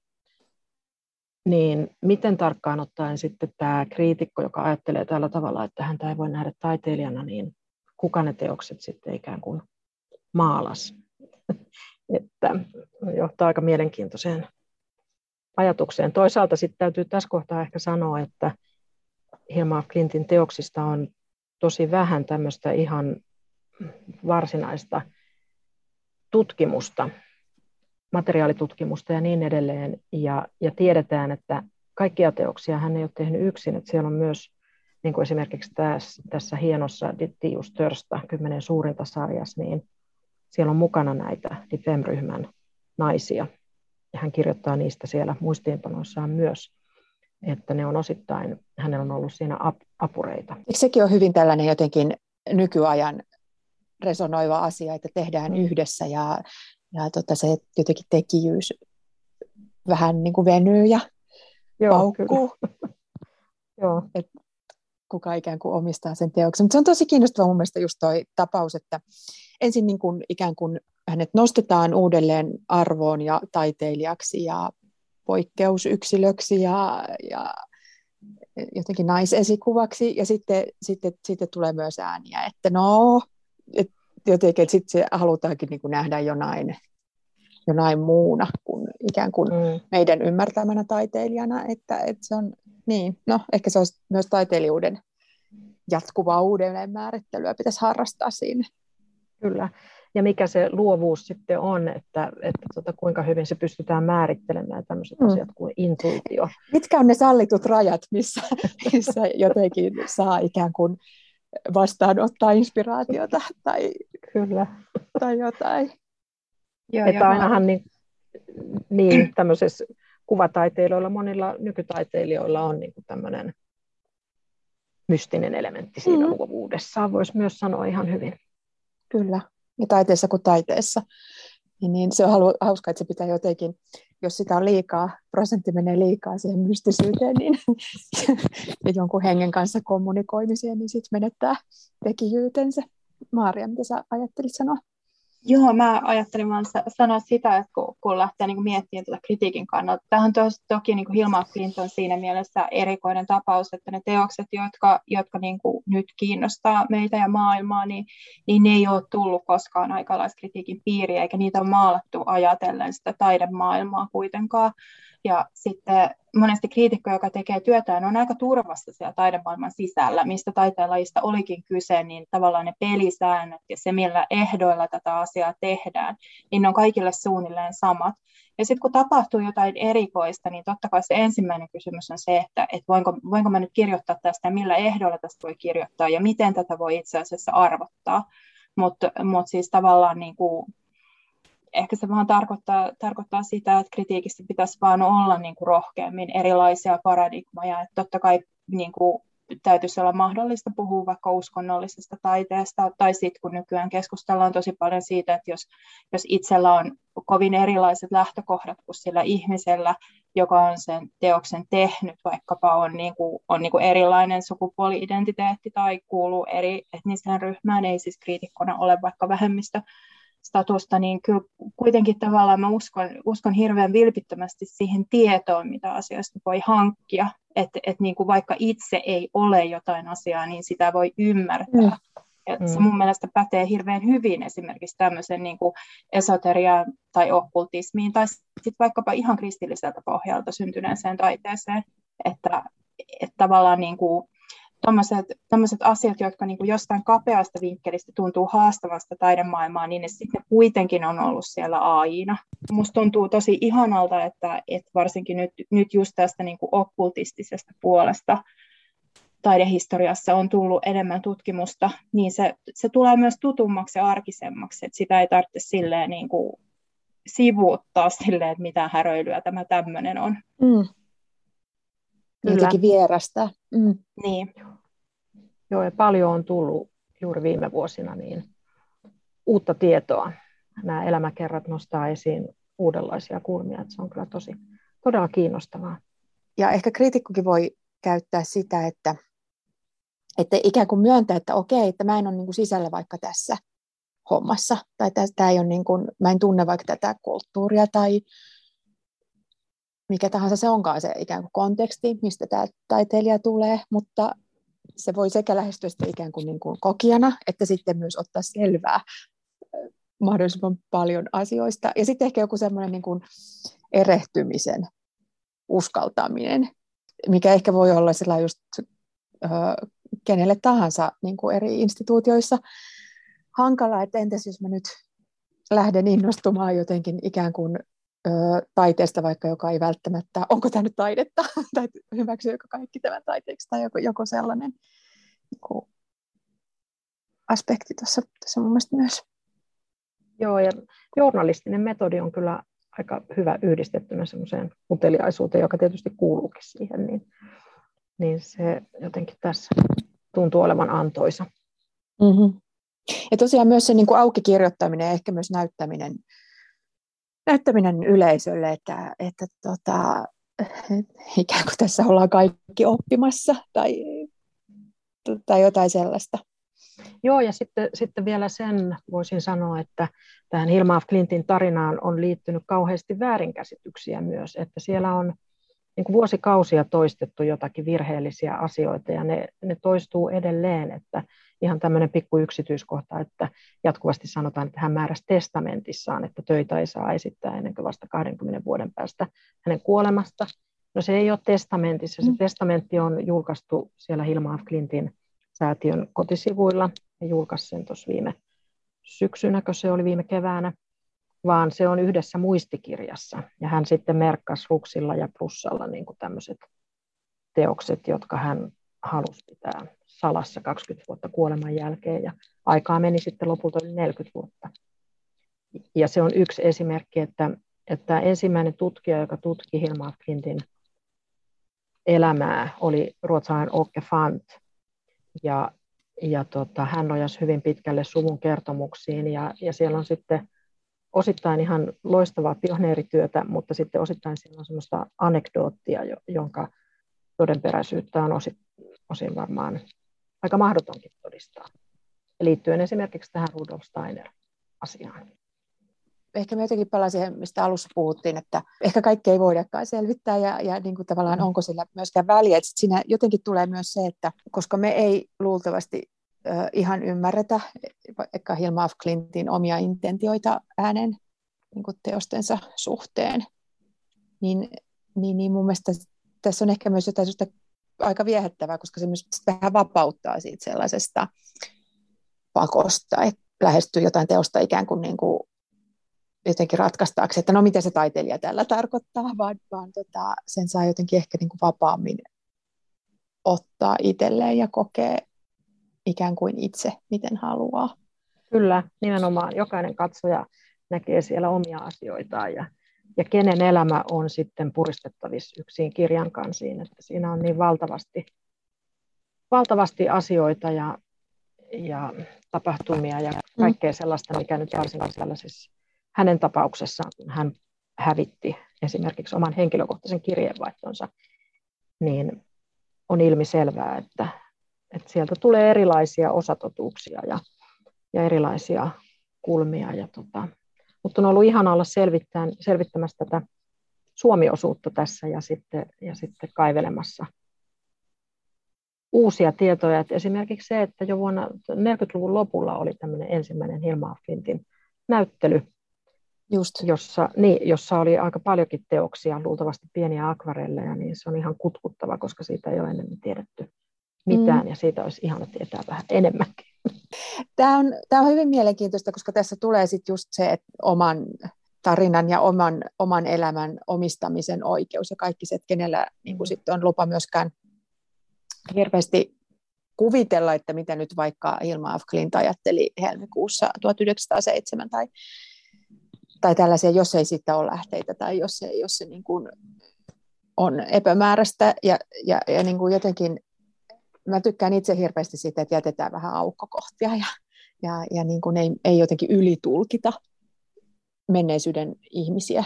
niin miten tarkkaan ottaen sitten tämä kriitikko, joka ajattelee tällä tavalla, että häntä ei voi nähdä taiteilijana, niin kuka ne teokset sitten ikään kuin maalas? että johtaa aika mielenkiintoiseen ajatukseen. Toisaalta sitten täytyy tässä kohtaa ehkä sanoa, että Hilma Clintin teoksista on tosi vähän tämmöistä ihan varsinaista tutkimusta materiaalitutkimusta ja niin edelleen. Ja, ja tiedetään, että kaikkia teoksia hän ei ole tehnyt yksin, että siellä on myös niin kuin esimerkiksi tässä, tässä hienossa Dittius Törsta, kymmenen suurinta sarjassa, niin siellä on mukana näitä DIFEM-ryhmän naisia. Ja hän kirjoittaa niistä siellä muistiinpanoissaan myös, että ne on osittain, hänellä on ollut siinä ap- apureita. Eikö sekin on hyvin tällainen jotenkin nykyajan resonoiva asia, että tehdään yhdessä ja ja tota, se jotenkin tekijyys vähän niin kuin venyy ja Joo, paukkuu. Joo. Et kuka ikään kuin omistaa sen teoksen. Mutta se on tosi kiinnostava mun mielestä just toi tapaus, että ensin niin kuin ikään kuin hänet nostetaan uudelleen arvoon ja taiteilijaksi ja poikkeusyksilöksi ja, ja jotenkin naisesikuvaksi ja sitten, sitten, sitten tulee myös ääniä, että no, et jotenkin, että sitten se halutaankin niin kuin nähdä jonain, jonain muuna kuin ikään kuin mm. meidän ymmärtämänä taiteilijana, että, että se on niin, no ehkä se olisi myös taiteilijuuden jatkuvaa uudelleen määrittelyä pitäisi harrastaa siinä. Kyllä. Ja mikä se luovuus sitten on, että, että tota, kuinka hyvin se pystytään määrittelemään tämmöiset mm. asiat kuin intuitio. Mitkä on ne sallitut rajat, missä, missä jotenkin saa ikään kuin vastaanottaa inspiraatiota tai, Kyllä. tai jotain. Joo, että ainahan niin, niin tämmöisessä kuvataiteilijoilla, monilla nykytaiteilijoilla on niin tämmöinen mystinen elementti siinä mm. luovuudessaan, voisi myös sanoa ihan hyvin. Kyllä, ja taiteessa kuin taiteessa. Niin, niin se on hauska, että se pitää jotenkin jos sitä on liikaa, prosentti menee liikaa siihen mystisyyteen niin, ja jonkun hengen kanssa kommunikoimiseen, niin sitten menettää tekijyytensä. Maaria, mitä sä ajattelit sanoa? Joo, mä ajattelin vaan sanoa sitä, että kun, kun lähtee niin miettimään tätä kritiikin kannalta. Tämä on tos, toki niin Hilma Clinton siinä mielessä erikoinen tapaus, että ne teokset, jotka, jotka niin kuin nyt kiinnostaa meitä ja maailmaa, niin, niin ne ei ole tullut koskaan aikalaiskritiikin piiriä, eikä niitä ole maalattu ajatellen sitä taidemaailmaa kuitenkaan. Ja sitten monesti kriitikko, joka tekee työtään, on aika turvassa siellä taidemaailman sisällä, mistä taiteenlajista olikin kyse, niin tavallaan ne pelisäännöt ja se, millä ehdoilla tätä asiaa tehdään, niin ne on kaikille suunnilleen samat. Ja sitten kun tapahtuu jotain erikoista, niin totta kai se ensimmäinen kysymys on se, että, että voinko, voinko mä nyt kirjoittaa tästä millä ehdoilla tästä voi kirjoittaa ja miten tätä voi itse asiassa arvottaa. Mutta mut siis tavallaan niin kuin ehkä se vaan tarkoittaa, tarkoittaa sitä, että kritiikissä pitäisi vaan olla niin kuin rohkeammin erilaisia paradigmoja. Että totta kai niin kuin, täytyisi olla mahdollista puhua vaikka uskonnollisesta taiteesta, tai sitten kun nykyään keskustellaan tosi paljon siitä, että jos, jos itsellä on kovin erilaiset lähtökohdat kuin sillä ihmisellä, joka on sen teoksen tehnyt, vaikkapa on, niin kuin, on niin kuin erilainen sukupuoli-identiteetti tai kuuluu eri etniseen ryhmään, ei siis kriitikkona ole vaikka vähemmistö, statusta, niin kyllä kuitenkin tavallaan mä uskon, uskon hirveän vilpittömästi siihen tietoon, mitä asioista voi hankkia. Että et niin kuin vaikka itse ei ole jotain asiaa, niin sitä voi ymmärtää. Mm. Ja se mm. mun mielestä pätee hirveän hyvin esimerkiksi tämmöisen niin kuin esoteriaan tai okkultismiin tai sitten vaikkapa ihan kristilliseltä pohjalta syntyneeseen taiteeseen. Että, että tavallaan niin kuin, tuommoiset asiat, jotka niin kuin jostain kapeasta vinkkelistä tuntuu haastavasta taidemaailmaa, niin ne sitten kuitenkin on ollut siellä aina. Musta tuntuu tosi ihanalta, että, että varsinkin nyt, nyt just tästä niin kuin okkultistisesta puolesta taidehistoriassa on tullut enemmän tutkimusta, niin se, se tulee myös tutummaksi ja arkisemmaksi, että sitä ei tarvitse silleen niin kuin sivuuttaa silleen, että mitä häröilyä tämä tämmöinen on. Mm. Jotenkin vierasta. Mm. Niin. Joo, ja paljon on tullut juuri viime vuosina niin uutta tietoa. Nämä elämäkerrat nostaa esiin uudenlaisia kulmia, että se on kyllä tosi, todella kiinnostavaa. Ja ehkä kriitikkokin voi käyttää sitä, että, että ikään kuin myöntää, että okei, että mä en ole niin kuin sisällä vaikka tässä hommassa, tai tämä ei ole niin kuin, mä en tunne vaikka tätä kulttuuria tai mikä tahansa se onkaan se ikään kuin konteksti, mistä tämä taiteilija tulee, mutta se voi sekä lähestyä sitä ikään kuin, niin kuin kokijana, että sitten myös ottaa selvää mahdollisimman paljon asioista. Ja sitten ehkä joku semmoinen niin erehtymisen uskaltaminen, mikä ehkä voi olla sillä just ö, kenelle tahansa niin kuin eri instituutioissa hankala, että entäs jos mä nyt lähden innostumaan jotenkin ikään kuin ö, taiteesta vaikka, joka ei välttämättä, onko tämä nyt taidetta, tai hyväksyykö kaikki tämän taiteeksi, tai joku, joku sellainen joku aspekti tuossa, tuossa mun mielestä myös. Joo, ja journalistinen metodi on kyllä aika hyvä yhdistettynä semmoiseen uteliaisuuteen, joka tietysti kuuluukin siihen, niin, niin se jotenkin tässä tuntuu olevan antoisa. Mm-hmm. Ja tosiaan myös se niin kuin auki kirjoittaminen ja ehkä myös näyttäminen näyttäminen yleisölle, että, että tota, ikään kuin tässä ollaan kaikki oppimassa tai, tai jotain sellaista. Joo, ja sitten, sitten vielä sen voisin sanoa, että tähän Hilma af Clintin tarinaan on liittynyt kauheasti väärinkäsityksiä myös, että siellä on niin kuin vuosikausia toistettu jotakin virheellisiä asioita, ja ne, ne toistuu edelleen, että ihan tämmöinen pikku yksityiskohta, että jatkuvasti sanotaan, että hän määräsi testamentissaan, että töitä ei saa esittää ennen kuin vasta 20 vuoden päästä hänen kuolemasta. No se ei ole testamentissa, se mm. testamentti on julkaistu siellä Hilma af Clintin säätiön kotisivuilla ja julkaisi sen tuossa viime syksynä, kun se oli viime keväänä, vaan se on yhdessä muistikirjassa. Ja hän sitten merkkasi ruksilla ja plussalla niin kuin tämmöiset teokset, jotka hän halusi pitää salassa 20 vuotta kuoleman jälkeen ja aikaa meni sitten lopulta yli 40 vuotta. Ja se on yksi esimerkki, että, että ensimmäinen tutkija, joka tutki Hilma af Klintin elämää, oli ruotsalainen Åke Fant. Ja, ja tota, hän nojasi hyvin pitkälle suvun kertomuksiin ja, ja siellä on sitten osittain ihan loistavaa pioneerityötä, mutta sitten osittain siinä on semmoista anekdoottia, jonka todenperäisyyttä on osin, osin varmaan aika mahdotonkin todistaa. Liittyen esimerkiksi tähän Rudolf Steiner-asiaan. Ehkä me jotenkin palaan siihen, mistä alussa puhuttiin, että ehkä kaikkea ei voidakaan selvittää ja, ja niin kuin tavallaan mm. onko sillä myöskään väliä. Että siinä jotenkin tulee myös se, että koska me ei luultavasti ihan ymmärretä vaikka Hilma af Clintin omia intentioita äänen niin kuin teostensa suhteen, niin, niin, niin mun mielestä tässä on ehkä myös jotain aika viehättävää, koska se myös vähän vapauttaa siitä sellaisesta pakosta, että lähestyy jotain teosta ikään kuin, niin kuin jotenkin ratkaistaakseen, että no mitä se taiteilija tällä tarkoittaa, vaan, vaan tota, sen saa jotenkin ehkä niin kuin vapaammin ottaa itselleen ja kokea ikään kuin itse, miten haluaa. Kyllä, nimenomaan. Jokainen katsoja näkee siellä omia asioitaan ja, ja kenen elämä on sitten puristettavissa yksin kirjan kansiin, että siinä on niin valtavasti, valtavasti asioita ja, ja tapahtumia ja kaikkea sellaista, mikä nyt varsinkin sellaisessa hänen tapauksessaan, kun hän hävitti esimerkiksi oman henkilökohtaisen kirjeenvaihtonsa, niin on ilmiselvää, että, että sieltä tulee erilaisia osatotuuksia ja, ja erilaisia kulmia. Ja tota, mutta on ollut ihana olla selvittämässä tätä Suomi-osuutta tässä ja sitten, ja sitten kaivelemassa uusia tietoja. Että esimerkiksi se, että jo vuonna 40-luvun lopulla oli tämmöinen ensimmäinen Hilma Flintin näyttely, Just. Jossa, niin, jossa oli aika paljonkin teoksia, luultavasti pieniä akvarelleja, niin se on ihan kutkuttava, koska siitä ei ole ennen tiedetty mitään, mm. ja siitä olisi ihana tietää vähän enemmänkin. Tämä on, tämä on hyvin mielenkiintoista, koska tässä tulee sitten just se, että oman tarinan ja oman, oman elämän omistamisen oikeus ja kaikki se, että kenellä niin kuin sitten on lupa myöskään hirveästi kuvitella, että mitä nyt vaikka Hilma af Klint ajatteli helmikuussa 1907 tai, tai tällaisia, jos ei siitä ole lähteitä tai jos se, jos se niin kuin on epämääräistä ja, ja, ja niin kuin jotenkin mä tykkään itse hirveästi siitä, että jätetään vähän aukkokohtia ja, ja, ja niin kuin ei, ei jotenkin ylitulkita menneisyyden ihmisiä.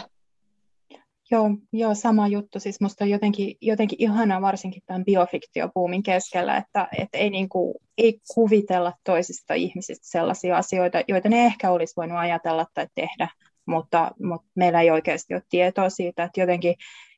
Joo, joo, sama juttu. Siis musta on jotenkin, jotenkin ihanaa varsinkin tämän biofiktiopuumin keskellä, että, että ei, niin kuin, ei kuvitella toisista ihmisistä sellaisia asioita, joita ne ehkä olisi voinut ajatella tai tehdä, mutta, mutta meillä ei oikeasti ole tietoa siitä, että jotenkin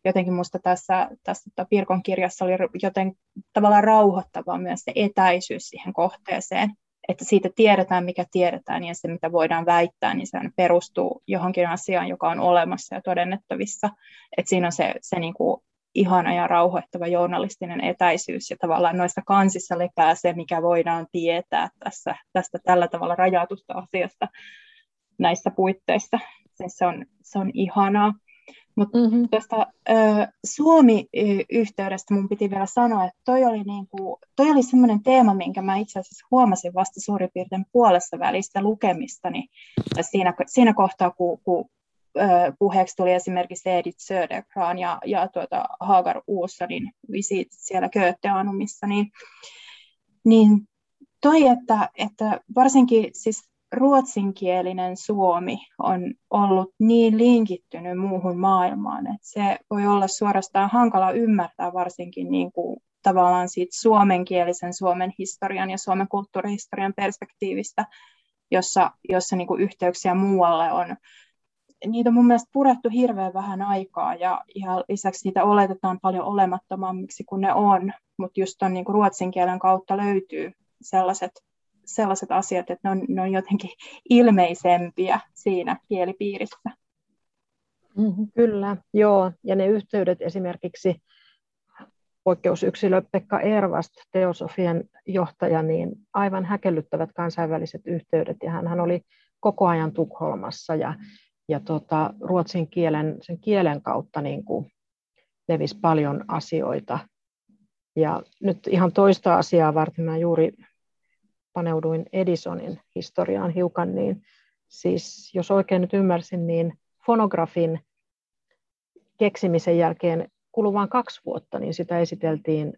jotenkin minusta tässä, tässä tota Pirkon kirjassa oli joten tavallaan rauhoittavaa myös se etäisyys siihen kohteeseen, että siitä tiedetään, mikä tiedetään, ja se, mitä voidaan väittää, niin se perustuu johonkin asiaan, joka on olemassa ja todennettavissa. Että siinä on se, se niin kuin ihana ja rauhoittava journalistinen etäisyys, ja tavallaan noista kansissa lepää se, mikä voidaan tietää tässä, tästä tällä tavalla rajatusta asiasta näissä puitteissa. Se on, se on ihanaa. Mutta mm-hmm. tuosta Suomi-yhteydestä mun piti vielä sanoa, että toi oli, niinku, toi oli semmoinen teema, minkä mä itse asiassa huomasin vasta suurin piirtein puolessa välistä lukemistani. Siinä, siinä kohtaa, kun, kun puheeksi tuli esimerkiksi Edith Södergran ja, ja tuota Hagar Uussonin visit siellä Kööteanumissa, niin, niin toi, että, että varsinkin siis ruotsinkielinen Suomi on ollut niin linkittynyt muuhun maailmaan, että se voi olla suorastaan hankala ymmärtää varsinkin niin kuin tavallaan siitä suomenkielisen Suomen historian ja Suomen kulttuurihistorian perspektiivistä, jossa, jossa niin kuin yhteyksiä muualle on. Niitä on mun mielestä purettu hirveän vähän aikaa ja, ja lisäksi niitä oletetaan paljon olemattomammiksi kuin ne on, mutta just tuon niin ruotsin kielen kautta löytyy sellaiset sellaiset asiat, että ne on, ne on jotenkin ilmeisempiä siinä kielipiirissä. Mm-hmm. Kyllä, joo. Ja ne yhteydet esimerkiksi poikkeusyksilö Pekka Ervast, teosofien johtaja, niin aivan häkellyttävät kansainväliset yhteydet. Ja hän oli koko ajan Tukholmassa ja, ja tota, ruotsin kielen, sen kielen kautta niin kuin levisi paljon asioita. Ja nyt ihan toista asiaa varten mä juuri paneuduin Edisonin historiaan hiukan, niin siis jos oikein nyt ymmärsin, niin fonografin keksimisen jälkeen kuluvaan kaksi vuotta, niin sitä esiteltiin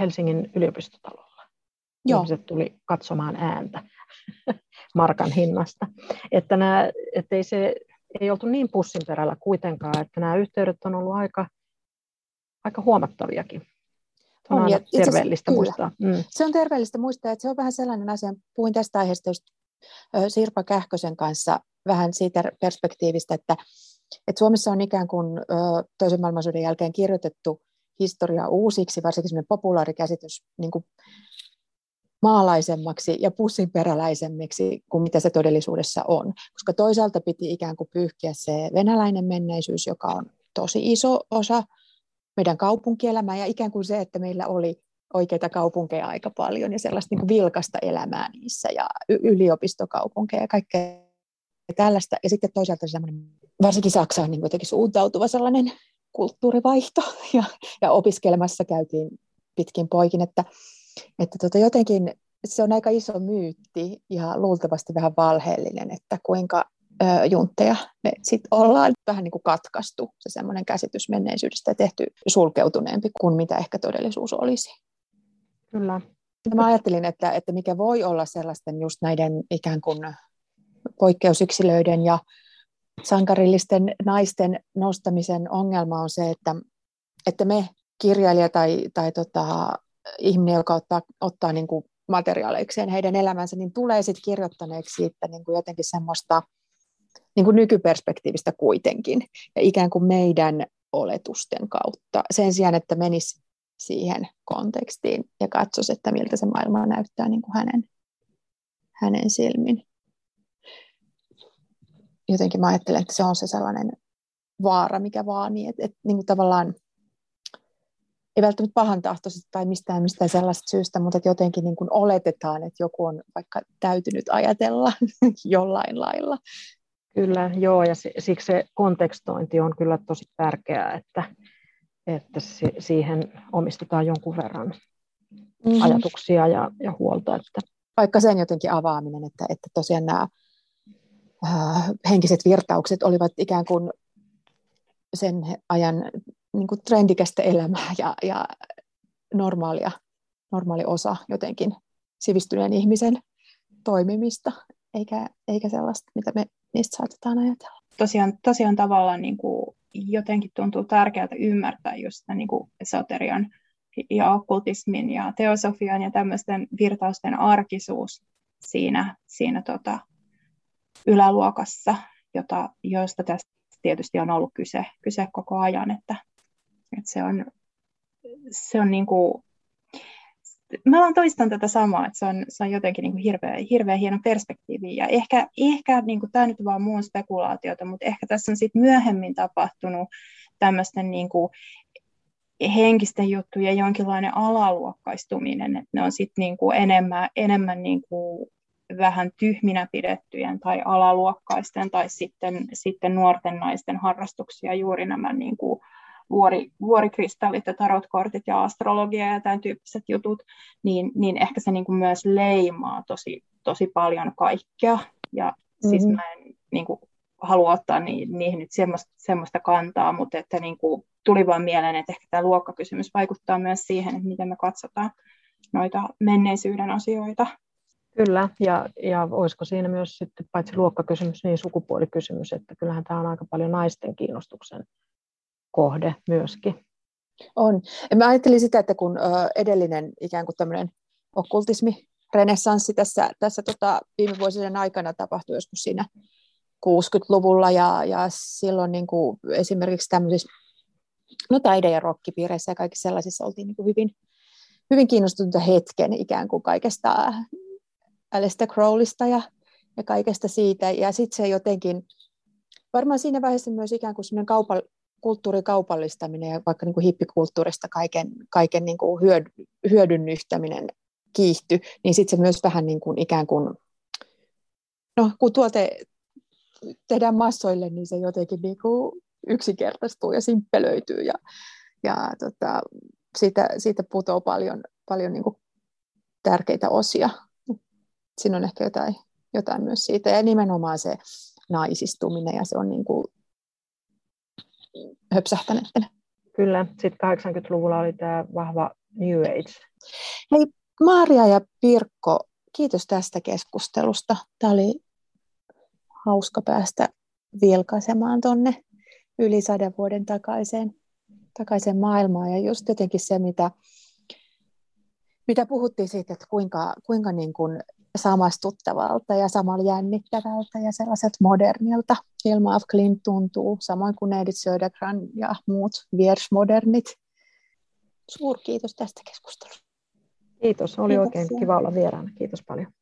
Helsingin yliopistotalolla. Joo. Ihmiset tuli katsomaan ääntä. markan hinnasta. Että nämä, ettei se ei oltu niin pussin perällä kuitenkaan, että nämä yhteydet on ollut aika, aika huomattaviakin. On, on ja terveellistä kyllä. muistaa. Mm. Se on terveellistä muistaa, että se on vähän sellainen asia, puhuin tästä aiheesta just Sirpa Kähkösen kanssa vähän siitä perspektiivistä, että, että Suomessa on ikään kuin toisen maailmansodan jälkeen kirjoitettu historia uusiksi, varsinkin sellainen populaarikäsitys niin kuin maalaisemmaksi ja pussinperäläisemmiksi kuin mitä se todellisuudessa on. Koska toisaalta piti ikään kuin pyyhkiä se venäläinen menneisyys, joka on tosi iso osa meidän kaupunkielämää ja ikään kuin se, että meillä oli oikeita kaupunkeja aika paljon ja sellaista niin kuin vilkasta elämää niissä ja yliopistokaupunkeja ja kaikkea tällaista. Ja sitten toisaalta semmoinen, varsinkin Saksa on niin jotenkin suuntautuva sellainen kulttuurivaihto ja, ja opiskelemassa käytiin pitkin poikin, että, että tota jotenkin se on aika iso myytti ja luultavasti vähän valheellinen, että kuinka ö, juntteja me sitten ollaan vähän niin kuin katkaistu se semmoinen käsitys menneisyydestä ja tehty sulkeutuneempi kuin mitä ehkä todellisuus olisi. Kyllä. Mä ajattelin, että, että mikä voi olla sellaisten just näiden ikään kuin poikkeusyksilöiden ja sankarillisten naisten nostamisen ongelma on se, että, että me kirjailija tai, tai tota, ihminen, joka ottaa, ottaa niin kuin materiaalikseen heidän elämänsä, niin tulee sitten kirjoittaneeksi siitä niin kuin jotenkin semmoista niin kuin nykyperspektiivistä kuitenkin, ja ikään kuin meidän oletusten kautta, sen sijaan, että menisi siihen kontekstiin ja katsoisi, että miltä se maailma näyttää niin kuin hänen, hänen silmin jotenkin mä ajattelen, että se on se sellainen vaara, mikä vaan niin, että, että niin kuin tavallaan ei välttämättä pahan tahtoisesti tai mistään, mistään sellaista syystä, mutta että jotenkin niin kuin oletetaan, että joku on vaikka täytynyt ajatella jollain lailla. Kyllä, joo, ja siksi se kontekstointi on kyllä tosi tärkeää, että, että siihen omistetaan jonkun verran mm-hmm. ajatuksia ja, ja huolta. Että... Vaikka sen jotenkin avaaminen, että, että tosiaan nämä äh, henkiset virtaukset olivat ikään kuin sen ajan niin kuin trendikästä elämää ja, ja normaalia, normaali osa jotenkin sivistyneen ihmisen toimimista, eikä, eikä sellaista, mitä me niistä saatetaan ajatella. Tosiaan, tosiaan tavallaan niin kuin jotenkin tuntuu tärkeää ymmärtää just niin esoterian ja okkultismin ja teosofian ja tämmöisten virtausten arkisuus siinä, siinä tota, yläluokassa, jota, joista tästä tietysti on ollut kyse, kyse koko ajan, että, että se on, se on niin kuin, mä vaan toistan tätä samaa, että se on, se on jotenkin niin kuin hirveä, hirveä hieno perspektiivi. Ja ehkä, ehkä niin kuin, tämä nyt vaan muun spekulaatiota, mutta ehkä tässä on sitten myöhemmin tapahtunut tämmöisten niin kuin, henkisten juttujen jonkinlainen alaluokkaistuminen, että ne on sitten niin kuin enemmän, enemmän niin kuin vähän tyhminä pidettyjen tai alaluokkaisten tai sitten, sitten nuorten naisten harrastuksia, juuri nämä niin kuin vuori, vuorikristallit ja tarotkortit ja astrologia ja tämän tyyppiset jutut, niin, niin ehkä se niin kuin myös leimaa tosi, tosi paljon kaikkea. Ja mm-hmm. siis mä en niin kuin, halua ottaa ni, niihin nyt semmoista, semmoista kantaa, mutta että niin kuin, tuli vaan mieleen, että ehkä tämä luokkakysymys vaikuttaa myös siihen, että miten me katsotaan noita menneisyyden asioita. Kyllä, ja, ja olisiko siinä myös sitten paitsi luokkakysymys, niin sukupuolikysymys, että kyllähän tämä on aika paljon naisten kiinnostuksen kohde myöskin. On. Ja mä ajattelin sitä, että kun edellinen ikään kuin tämmöinen okkultismi, renessanssi tässä, tässä tota, viime vuosien aikana tapahtui joskus siinä 60-luvulla ja, ja silloin niin kuin esimerkiksi tämmöisissä no, taide- ja rockipiireissä ja kaikissa sellaisissa oltiin niin kuin hyvin, hyvin kiinnostuneita hetken ikään kuin kaikesta Alistair Crowleysta ja, ja kaikesta siitä. Ja sitten se jotenkin, varmaan siinä vaiheessa myös ikään kuin semmoinen kaupa, kulttuurikaupallistaminen ja vaikka niin kuin hippikulttuurista kaiken, kaiken niin kuin hyöd, hyödynnystäminen kiihtyi, niin sitten se myös vähän niin kuin ikään kuin, no kun tuote tehdään massoille, niin se jotenkin niin kuin yksinkertaistuu ja simppelöityy ja, ja tota, siitä, siitä putoaa paljon, paljon niin kuin tärkeitä osia siinä on ehkä jotain, jotain myös siitä. Ja nimenomaan se naisistuminen ja se on niin kuin höpsähtänyt. Kyllä, sitten 80-luvulla oli tämä vahva New Age. Hei, Maria ja Pirkko, kiitos tästä keskustelusta. Tämä oli hauska päästä vilkaisemaan tuonne yli sadan vuoden takaisin, takaisin maailmaan. Ja just jotenkin se, mitä, mitä puhuttiin siitä, että kuinka, kuinka niin kuin samastuttavalta ja samalla jännittävältä ja sellaiset modernilta Ilma af Klint tuntuu, samoin kuin Edith Södergran ja muut viersmodernit. Suurkiitos tästä keskustelusta. Kiitos, oli Kiitos. oikein kiva olla vieraana. Kiitos paljon.